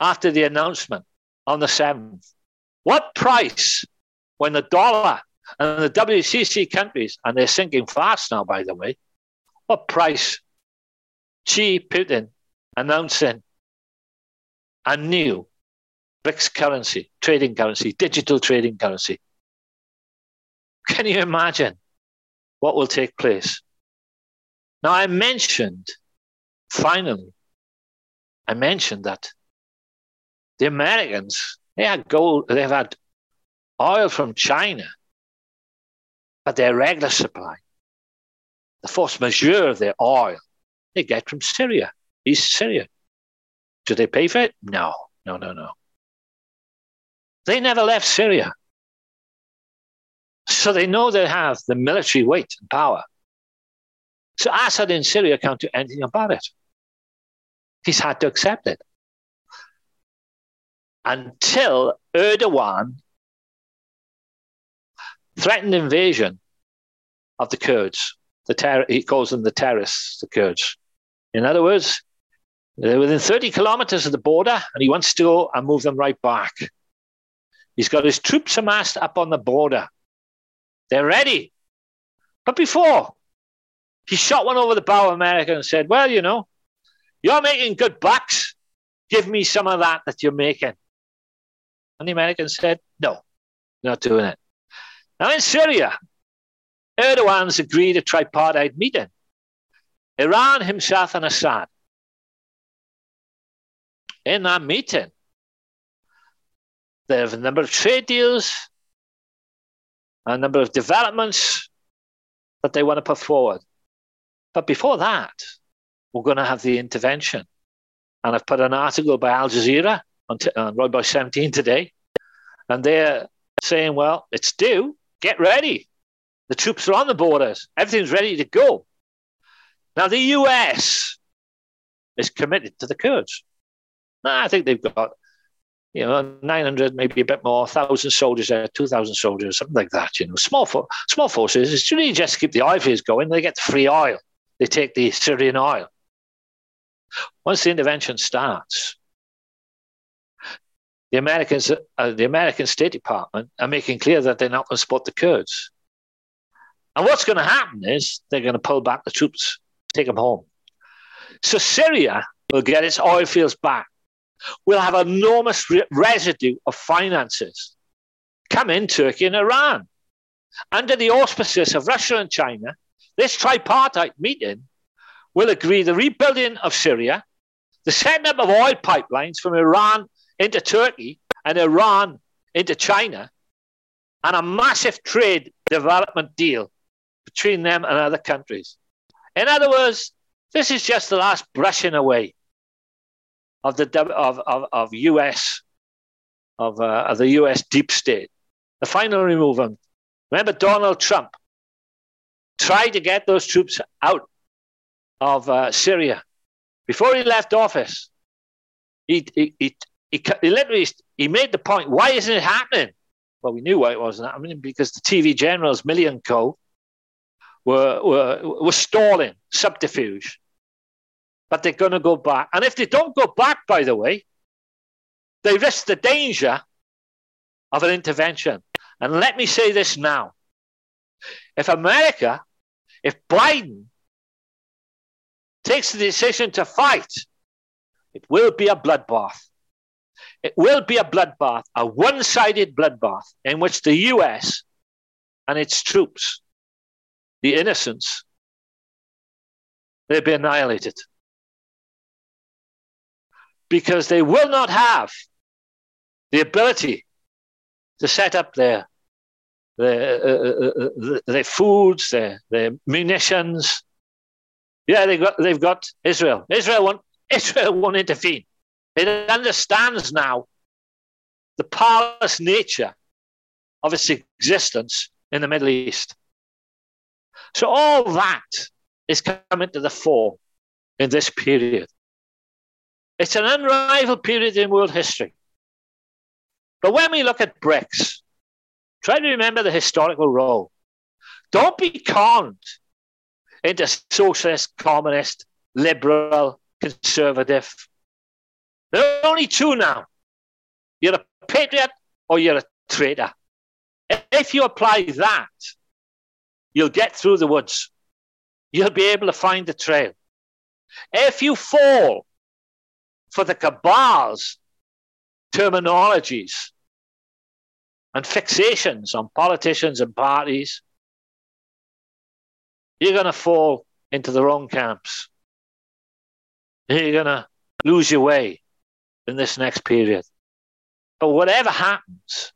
after the announcement on the 7th. What price when the dollar and the WCC countries, and they're sinking fast now, by the way, what price Xi Putin announcing a new BRICS currency, trading currency, digital trading currency. Can you imagine what will take place? Now, I mentioned, finally, I mentioned that the Americans, they had gold, they've had oil from China, but their regular supply, the force majeure of their oil, they get from Syria, East Syria. Do they pay for it? No, no, no, no. They never left Syria. So they know they have the military weight and power. So Assad in Syria can't do anything about it. He's had to accept it until Erdogan threatened invasion of the Kurds. The ter- he calls them the terrorists, the Kurds. In other words, they're within 30 kilometers of the border, and he wants to go and move them right back. He's got his troops amassed up on the border. They're ready. But before, he shot one over the bow of America and said, Well, you know, you're making good bucks. Give me some of that that you're making. And the Americans said, no, not doing it. Now in Syria, Erdogan's agreed a tripartite meeting. Iran, himself, and Assad. In that meeting, there have a number of trade deals, a number of developments that they want to put forward. But before that, we're going to have the intervention. And I've put an article by Al Jazeera on, t- on Roy Boyce 17 today, and they're saying, well, it's due. Get ready. The troops are on the borders. Everything's ready to go. Now, the US is committed to the Kurds. I think they've got, you know, 900, maybe a bit more, 1,000 soldiers there, 2,000 soldiers, something like that, you know. Small, small forces. It's really just to keep the fields going. They get the free oil. They take the Syrian oil. Once the intervention starts, the Americans, uh, the American State Department, are making clear that they're not going to support the Kurds. And what's going to happen is they're going to pull back the troops, take them home. So Syria will get its oil fields back. We'll have enormous re- residue of finances come in Turkey and Iran. Under the auspices of Russia and China, this tripartite meeting will agree the rebuilding of Syria, the setting up of oil pipelines from Iran into Turkey and Iran into China, and a massive trade development deal between them and other countries. In other words, this is just the last brushing away of the of, of, of US of, uh, of the US deep state. The final removal. Remember, Donald Trump tried to get those troops out of uh, Syria before he left office. He, he, he, he, literally he made the point: why isn't it happening? Well, we knew why it wasn't happening because the TV generals, Milley and Co, were, were, were stalling subterfuge. But they're going to go back. And if they don't go back, by the way, they risk the danger of an intervention. And let me say this now. If America, if Biden takes the decision to fight, it will be a bloodbath. It will be a bloodbath, a one sided bloodbath in which the US and its troops, the innocents, they'll be annihilated. Because they will not have the ability to set up their their, uh, uh, their foods, their, their munitions. Yeah, they've got they've got Israel. Israel won't [laughs] Israel won't intervene. It understands now the powerless nature of its existence in the Middle East. So all that is coming to the fore in this period. It's an unrivaled period in world history. But when we look at BRICS, try to remember the historical role. Don't be conned into socialist, communist, liberal, conservative. There are only two now. You're a patriot or you're a traitor. If you apply that, you'll get through the woods. You'll be able to find the trail. If you fall for the cabal's terminologies and fixations on politicians and parties, you're going to fall into the wrong camps. You're going to lose your way in this next period. But whatever happens,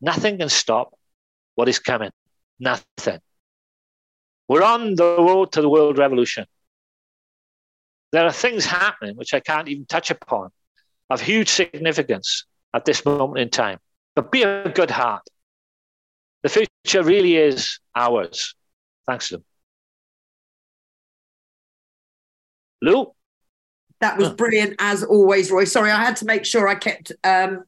nothing can stop what is coming. Nothing. We're on the road to the world revolution. There are things happening which I can't even touch upon of huge significance at this moment in time. But be a good heart. The future really is ours. Thanks to them. Lou? That was brilliant as always, Roy. Sorry, I had to make sure I kept um,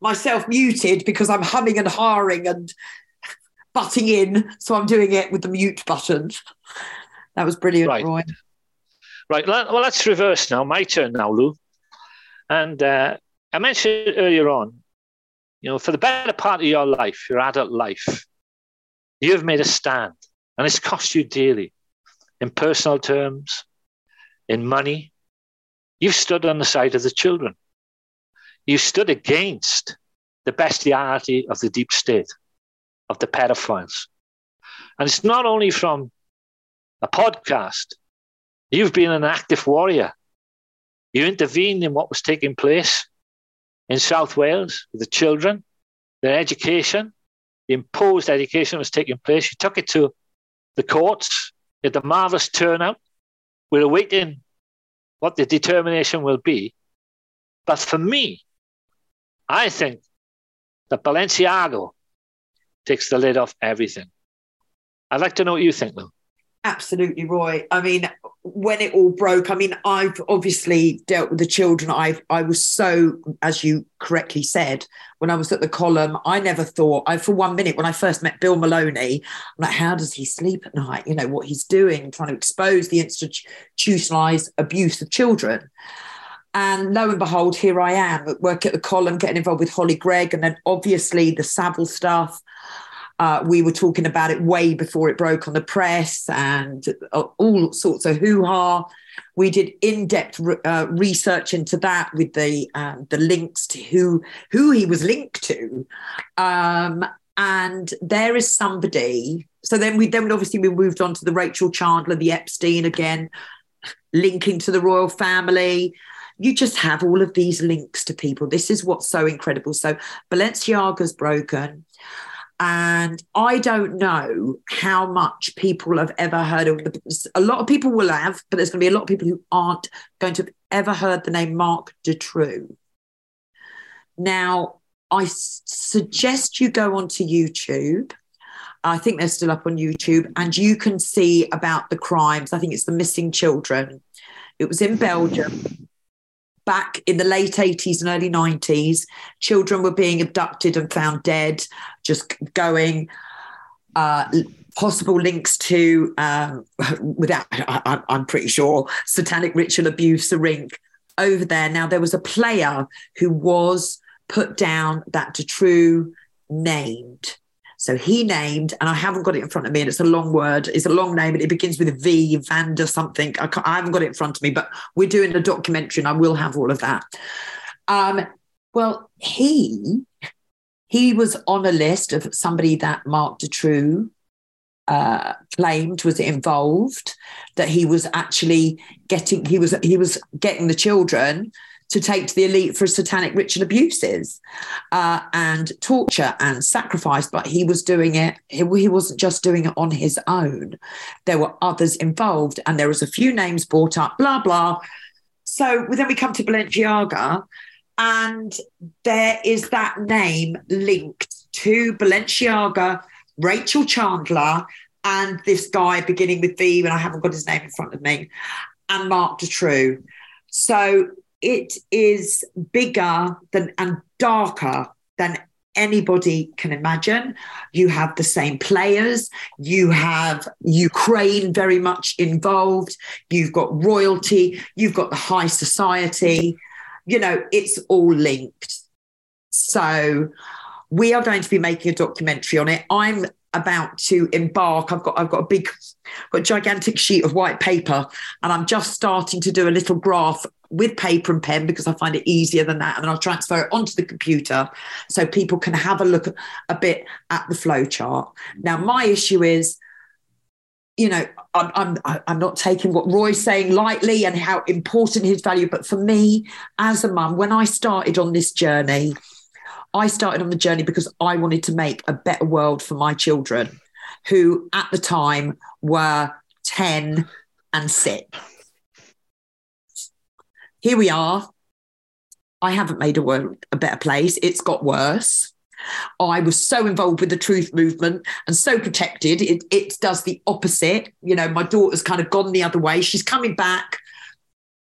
myself muted because I'm humming and harring and [laughs] butting in. So I'm doing it with the mute button. [laughs] That was brilliant, right. Roy. Right. Well, let's reverse now. My turn now, Lou. And uh, I mentioned earlier on, you know, for the better part of your life, your adult life, you've made a stand and it's cost you dearly in personal terms, in money, You've stood on the side of the children. You've stood against the bestiality of the deep state, of the pedophiles. And it's not only from a podcast, you've been an active warrior. You intervened in what was taking place in South Wales with the children, their education, the imposed education was taking place. You took it to the courts, you had a marvelous turnout. We're awaiting what the determination will be. But for me, I think that Balenciaga takes the lid off everything. I'd like to know what you think, though. Absolutely, Roy. I mean, when it all broke, I mean, I've obviously dealt with the children. I I was so, as you correctly said, when I was at the column, I never thought. I for one minute when I first met Bill Maloney, I'm like, how does he sleep at night? You know what he's doing, trying to expose the institutionalized abuse of children. And lo and behold, here I am at work at the column, getting involved with Holly Greig, and then obviously the Savile stuff. Uh, we were talking about it way before it broke on the press and uh, all sorts of hoo ha. We did in-depth re- uh, research into that with the um, the links to who who he was linked to, um, and there is somebody. So then we then obviously we moved on to the Rachel Chandler, the Epstein again, linking to the royal family you just have all of these links to people. This is what's so incredible. So Balenciaga's broken. And I don't know how much people have ever heard of a lot of people will have, but there's going to be a lot of people who aren't going to have ever heard the name Marc Dutroux. Now, I suggest you go onto YouTube. I think they're still up on YouTube, and you can see about the crimes. I think it's the missing children. It was in Belgium back in the late 80s and early 90s, children were being abducted and found dead, just going. Uh, possible links to, um, [laughs] without, I, am pretty sure, satanic ritual abuse, a rink over there. Now, there was a player who was put down that Dutroux named so he named, and I haven't got it in front of me, and it's a long word. It's a long name, and it begins with a V, Vander something. I, I haven't got it in front of me, but we're doing a documentary, and I will have all of that. Um, well, he he was on a list of somebody that Marc Dutroux uh, claimed was involved. That he was actually getting he was he was getting the children to take to the elite for satanic ritual abuses uh, and torture and sacrifice, but he was doing it. He, he, wasn't just doing it on his own. There were others involved, and there was a few names brought up. Blah blah. So then we come to Balenciaga, and there is that name linked to Balenciaga, Rachel Chandler, and this guy beginning with V, and I haven't got his name in front of me, and Marc Dutroux. So it is bigger than and darker than anybody can imagine. You have the same players, you have Ukraine very much involved, you've got royalty, you've got the high society, you know, it's all linked. So we are going to be making a documentary on it. I'm about to embark. I've got I've got a big, got a gigantic sheet of white paper, and I'm just starting to do a little graph with paper and pen because I find it easier than that. And then I'll transfer it onto the computer so people can have a look a bit at the flow chart. Now, my issue is, you know, I'm, I'm, I'm not taking what Roy's saying lightly and how important his value, but for me as a mum, when I started on this journey, I started on the journey because I wanted to make a better world for my children who at the time were 10 and 6 here we are. I haven't made a, world, a better place. It's got worse. I was so involved with the truth movement and so protected. It, it does the opposite. You know, my daughter's kind of gone the other way. She's coming back,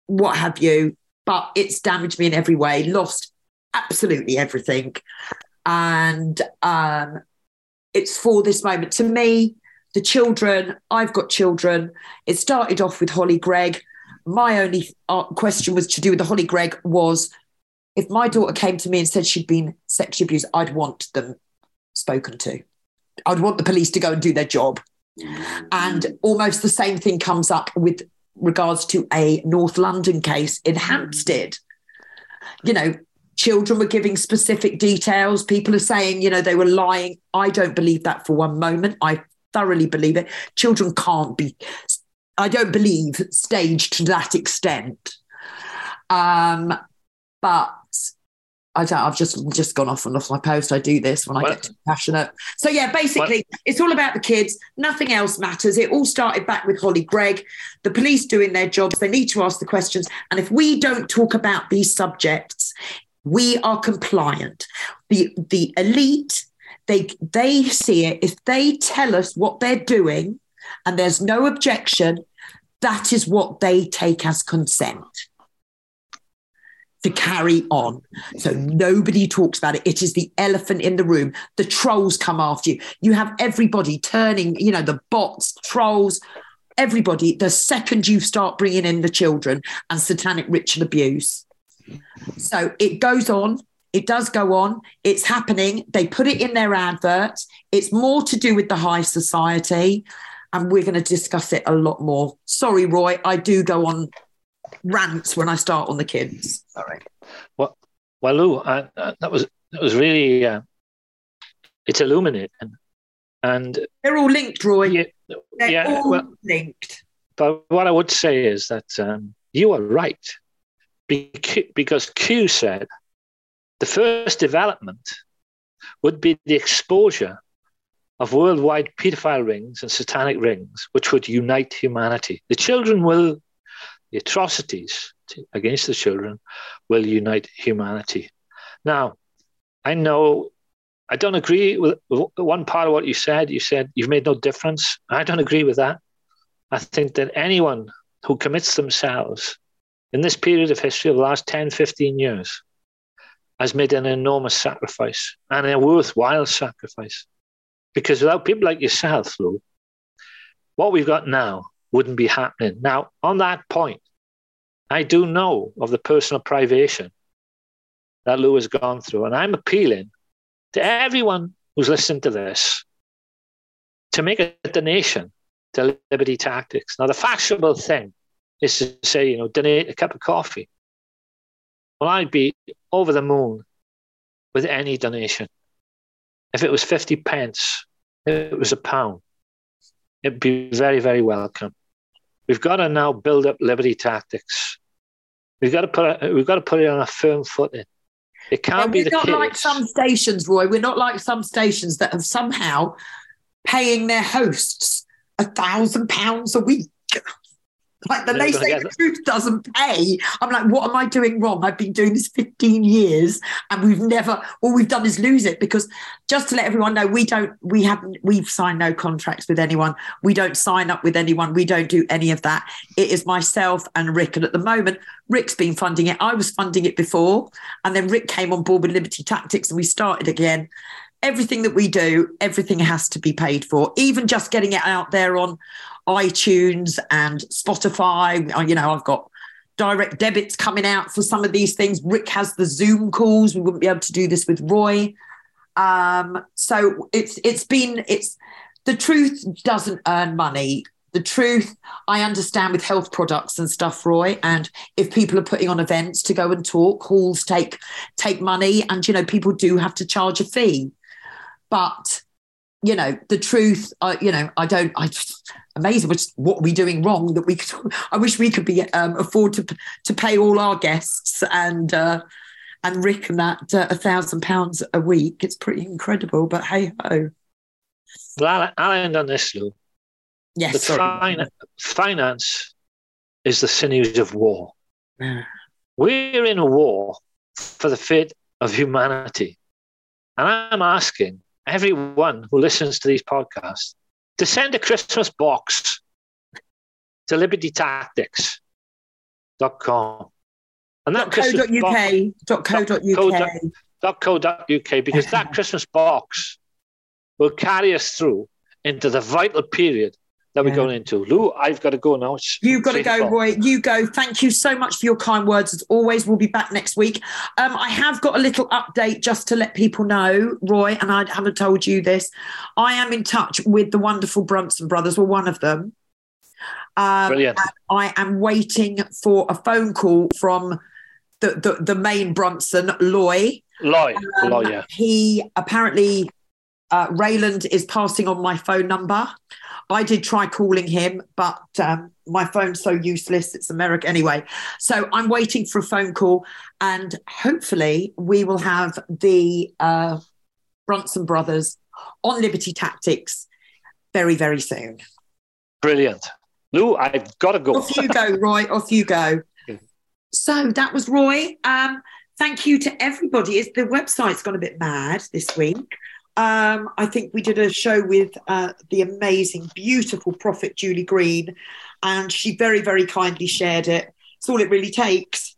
what have you, but it's damaged me in every way, lost absolutely everything. And um, it's for this moment. To me, the children, I've got children. It started off with Holly Greig my only uh, question was to do with the Holly Greig was if my daughter came to me and said she'd been sexually abused, I'd want them spoken to. I'd want the police to go and do their job. And almost the same thing comes up with regards to a North London case in Hampstead. You know, children were giving specific details. People are saying, you know, they were lying. I don't believe that for one moment. I thoroughly believe it. Children can't be I don't believe staged to that extent. Um, but I don't. I've just just gone off and off my post. I do this when I get too passionate. So yeah, basically, it's all about the kids. Nothing else matters. It all started back with Holly Greig. The police doing their jobs. They need to ask the questions. And if we don't talk about these subjects, we are compliant. The the elite, they they see it. If they tell us what they're doing, and there's no objection, that is what they take as consent to carry on. So nobody talks about it. It is the elephant in the room. The trolls come after you. You have everybody turning, you know, the bots, trolls, everybody. The second you start bringing in the children and satanic ritual abuse, So it goes on. It does go on. It's happening. They put it in their adverts. It's more to do with the high society. And we're going to discuss it a lot more. Sorry, Roy, I do go on rants when I start on the kids. Sorry. Well, well, Lou, I, I, that was that was really uh, it's illuminating, and they're all linked, Roy. Yeah, they're yeah, all well, linked. But what I would say is that um, you are right, because Q said the first development would be the exposure of worldwide pedophile rings and satanic rings, which would unite humanity. The children will, the atrocities against the children will unite humanity. Now, I know I don't agree with one part of what you said. You said you've made no difference. I don't agree with that. I think that anyone who commits themselves in this period of history of the last 10, 15 years has made an enormous sacrifice and a worthwhile sacrifice. Because without people like yourself, Lou, what we've got now wouldn't be happening. Now, on that point, I do know of the personal privation that Lou has gone through, and I'm appealing to everyone who's listening to this to make a donation to Liberty Tactics. Now, the fashionable thing is to say, you know, donate a cup of coffee. Well, I'd be over the moon with any donation. If it was 50 pence, if it was a pound, it'd be very, very welcome. We've got to now build up Liberty Tactics. We've got to put it, we've got to put it on a firm footing. It can't yeah, be the not kids. like some stations, Roy. We're not like some stations that have somehow paying their hosts a thousand pounds a week. Like the they say the truth doesn't pay. I'm like, what am I doing wrong? I've been doing this 15 years and we've never, all we've done is lose it because just to let everyone know, we don't, we haven't, we've signed no contracts with anyone. We don't sign up with anyone. We don't do any of that. It is myself and Rick. And at the moment, Rick's been funding it. I was funding it before. And then Rick came on board with Liberty Tactics and we started again everything that we do, everything has to be paid for. Even just getting it out there on iTunes and Spotify. Uh, you know, I've got direct debits coming out for some of these things. Rick has the Zoom calls. We wouldn't be able to do this with Roy. Um, so it's it's been it's the truth doesn't earn money. The truth, I understand with health products and stuff, Roy. And if people are putting on events to go and talk, halls take take money, and you know people do have to charge a fee. But you know the truth, uh, you know I don't. I amazing. Which what are we doing wrong that we could? [laughs] I wish we could be um, afford to to pay all our guests and uh, and Rick and that uh, a thousand pounds a week. It's pretty incredible, but hey ho. Well, I'll end on this, Lou. Yes, fin- finance is the sinews of war. We're in a war for the fate of humanity, and I'm asking everyone who listens to these podcasts to send a Christmas box to libertytactics.com. And that .co.uk, because that Christmas box will carry us through into the vital period that we're going into. Lou, I've got to go now. It's You've got to go, Roy. You go. Thank you so much for your kind words. As always, we'll be back next week. Um, I have got a little update just to let people know, Roy, and I haven't told you this. I am in touch with the wonderful Brunson brothers, well, one of them. Um, Brilliant. I am waiting for a phone call from the, the, the main Brunson, Loy. Loy, um, Loy, yeah. He apparently, uh, Rayland is passing on my phone number. I did try calling him, but um, my phone's so useless. It's America anyway. So I'm waiting for a phone call, and hopefully we will have the uh, Brunson brothers on Liberty Tactics very, very soon. Brilliant. Lou, I've got to go. Off you go, [laughs] Roy. Off you go. So that was Roy. Um, thank you to everybody. It's, the website's gone a bit mad this week. Um, I think we did a show with uh, the amazing, beautiful prophet Julie Green, and she very, very kindly shared it. It's all it really takes.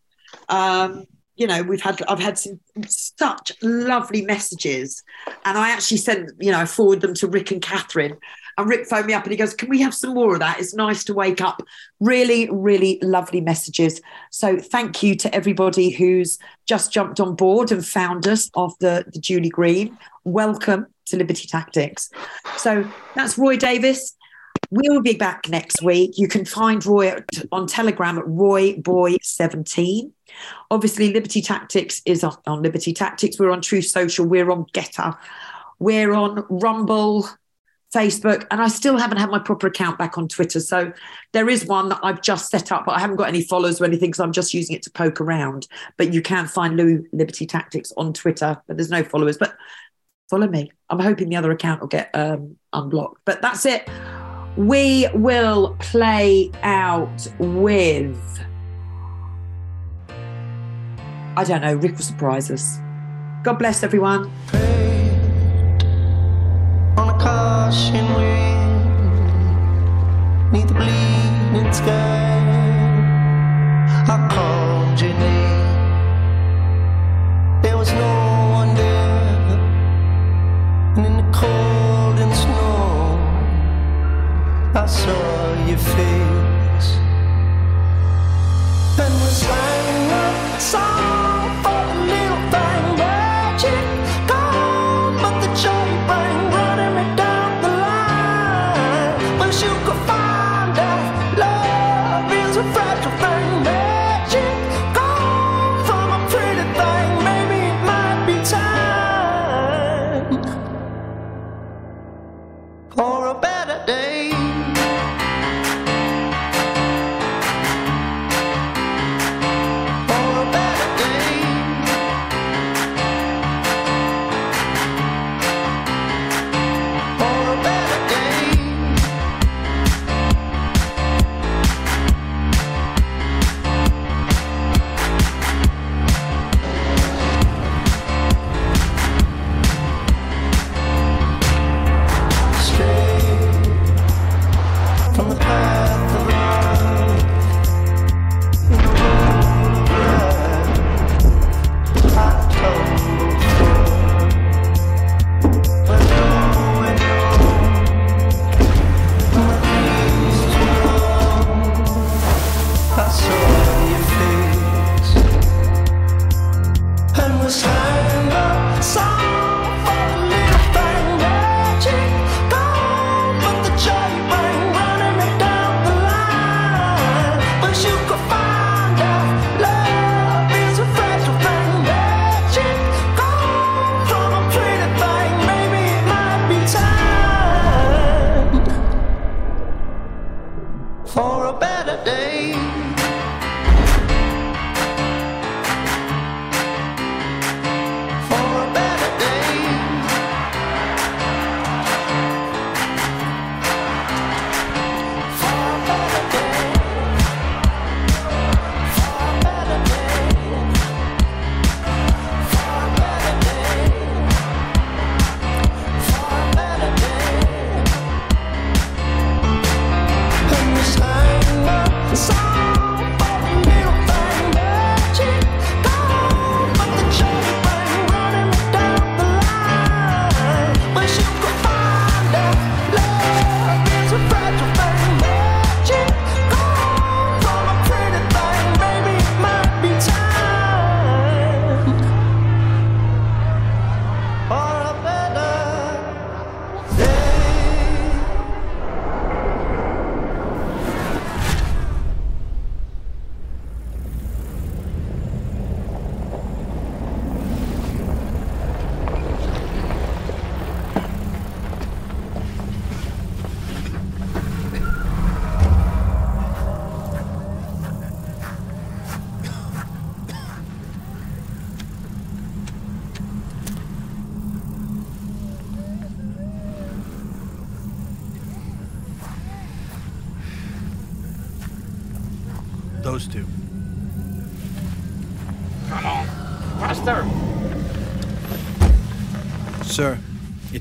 Um, you know, we've had I've had some such lovely messages, and I actually sent you know I forward them to Rick and Catherine, And Rick phoned me up and he goes, Can we have some more of that? It's nice to wake up. Really, really lovely messages. So thank you to everybody who's just jumped on board and found us after the Julie Green. Welcome to Liberty Tactics. So that's Roy Davies. We'll be back next week. You can find Roy on Telegram at RoyBoy17. Obviously, Liberty Tactics is on, Liberty Tactics. We're on Truth Social. We're on GETTR. We're on Rumble, Facebook, and I still haven't had my proper account back on Twitter. So there is one that I've just set up, but I haven't got any followers or anything so I'm just using it to poke around. But you can find Lou Liberty Tactics on Twitter, but there's no followers. But follow me. I'm hoping the other account will get um, unblocked. But that's it. We will play out with. I don't know. Rick will surprise us. God bless everyone. On a caution wind, neath the bleeding sky. I called your name. There was no one there, and in the cold and snow, I saw your face. And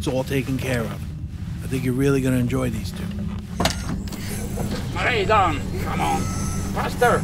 all taken care of. I think you're really going to enjoy these two. Lay down, come on, faster!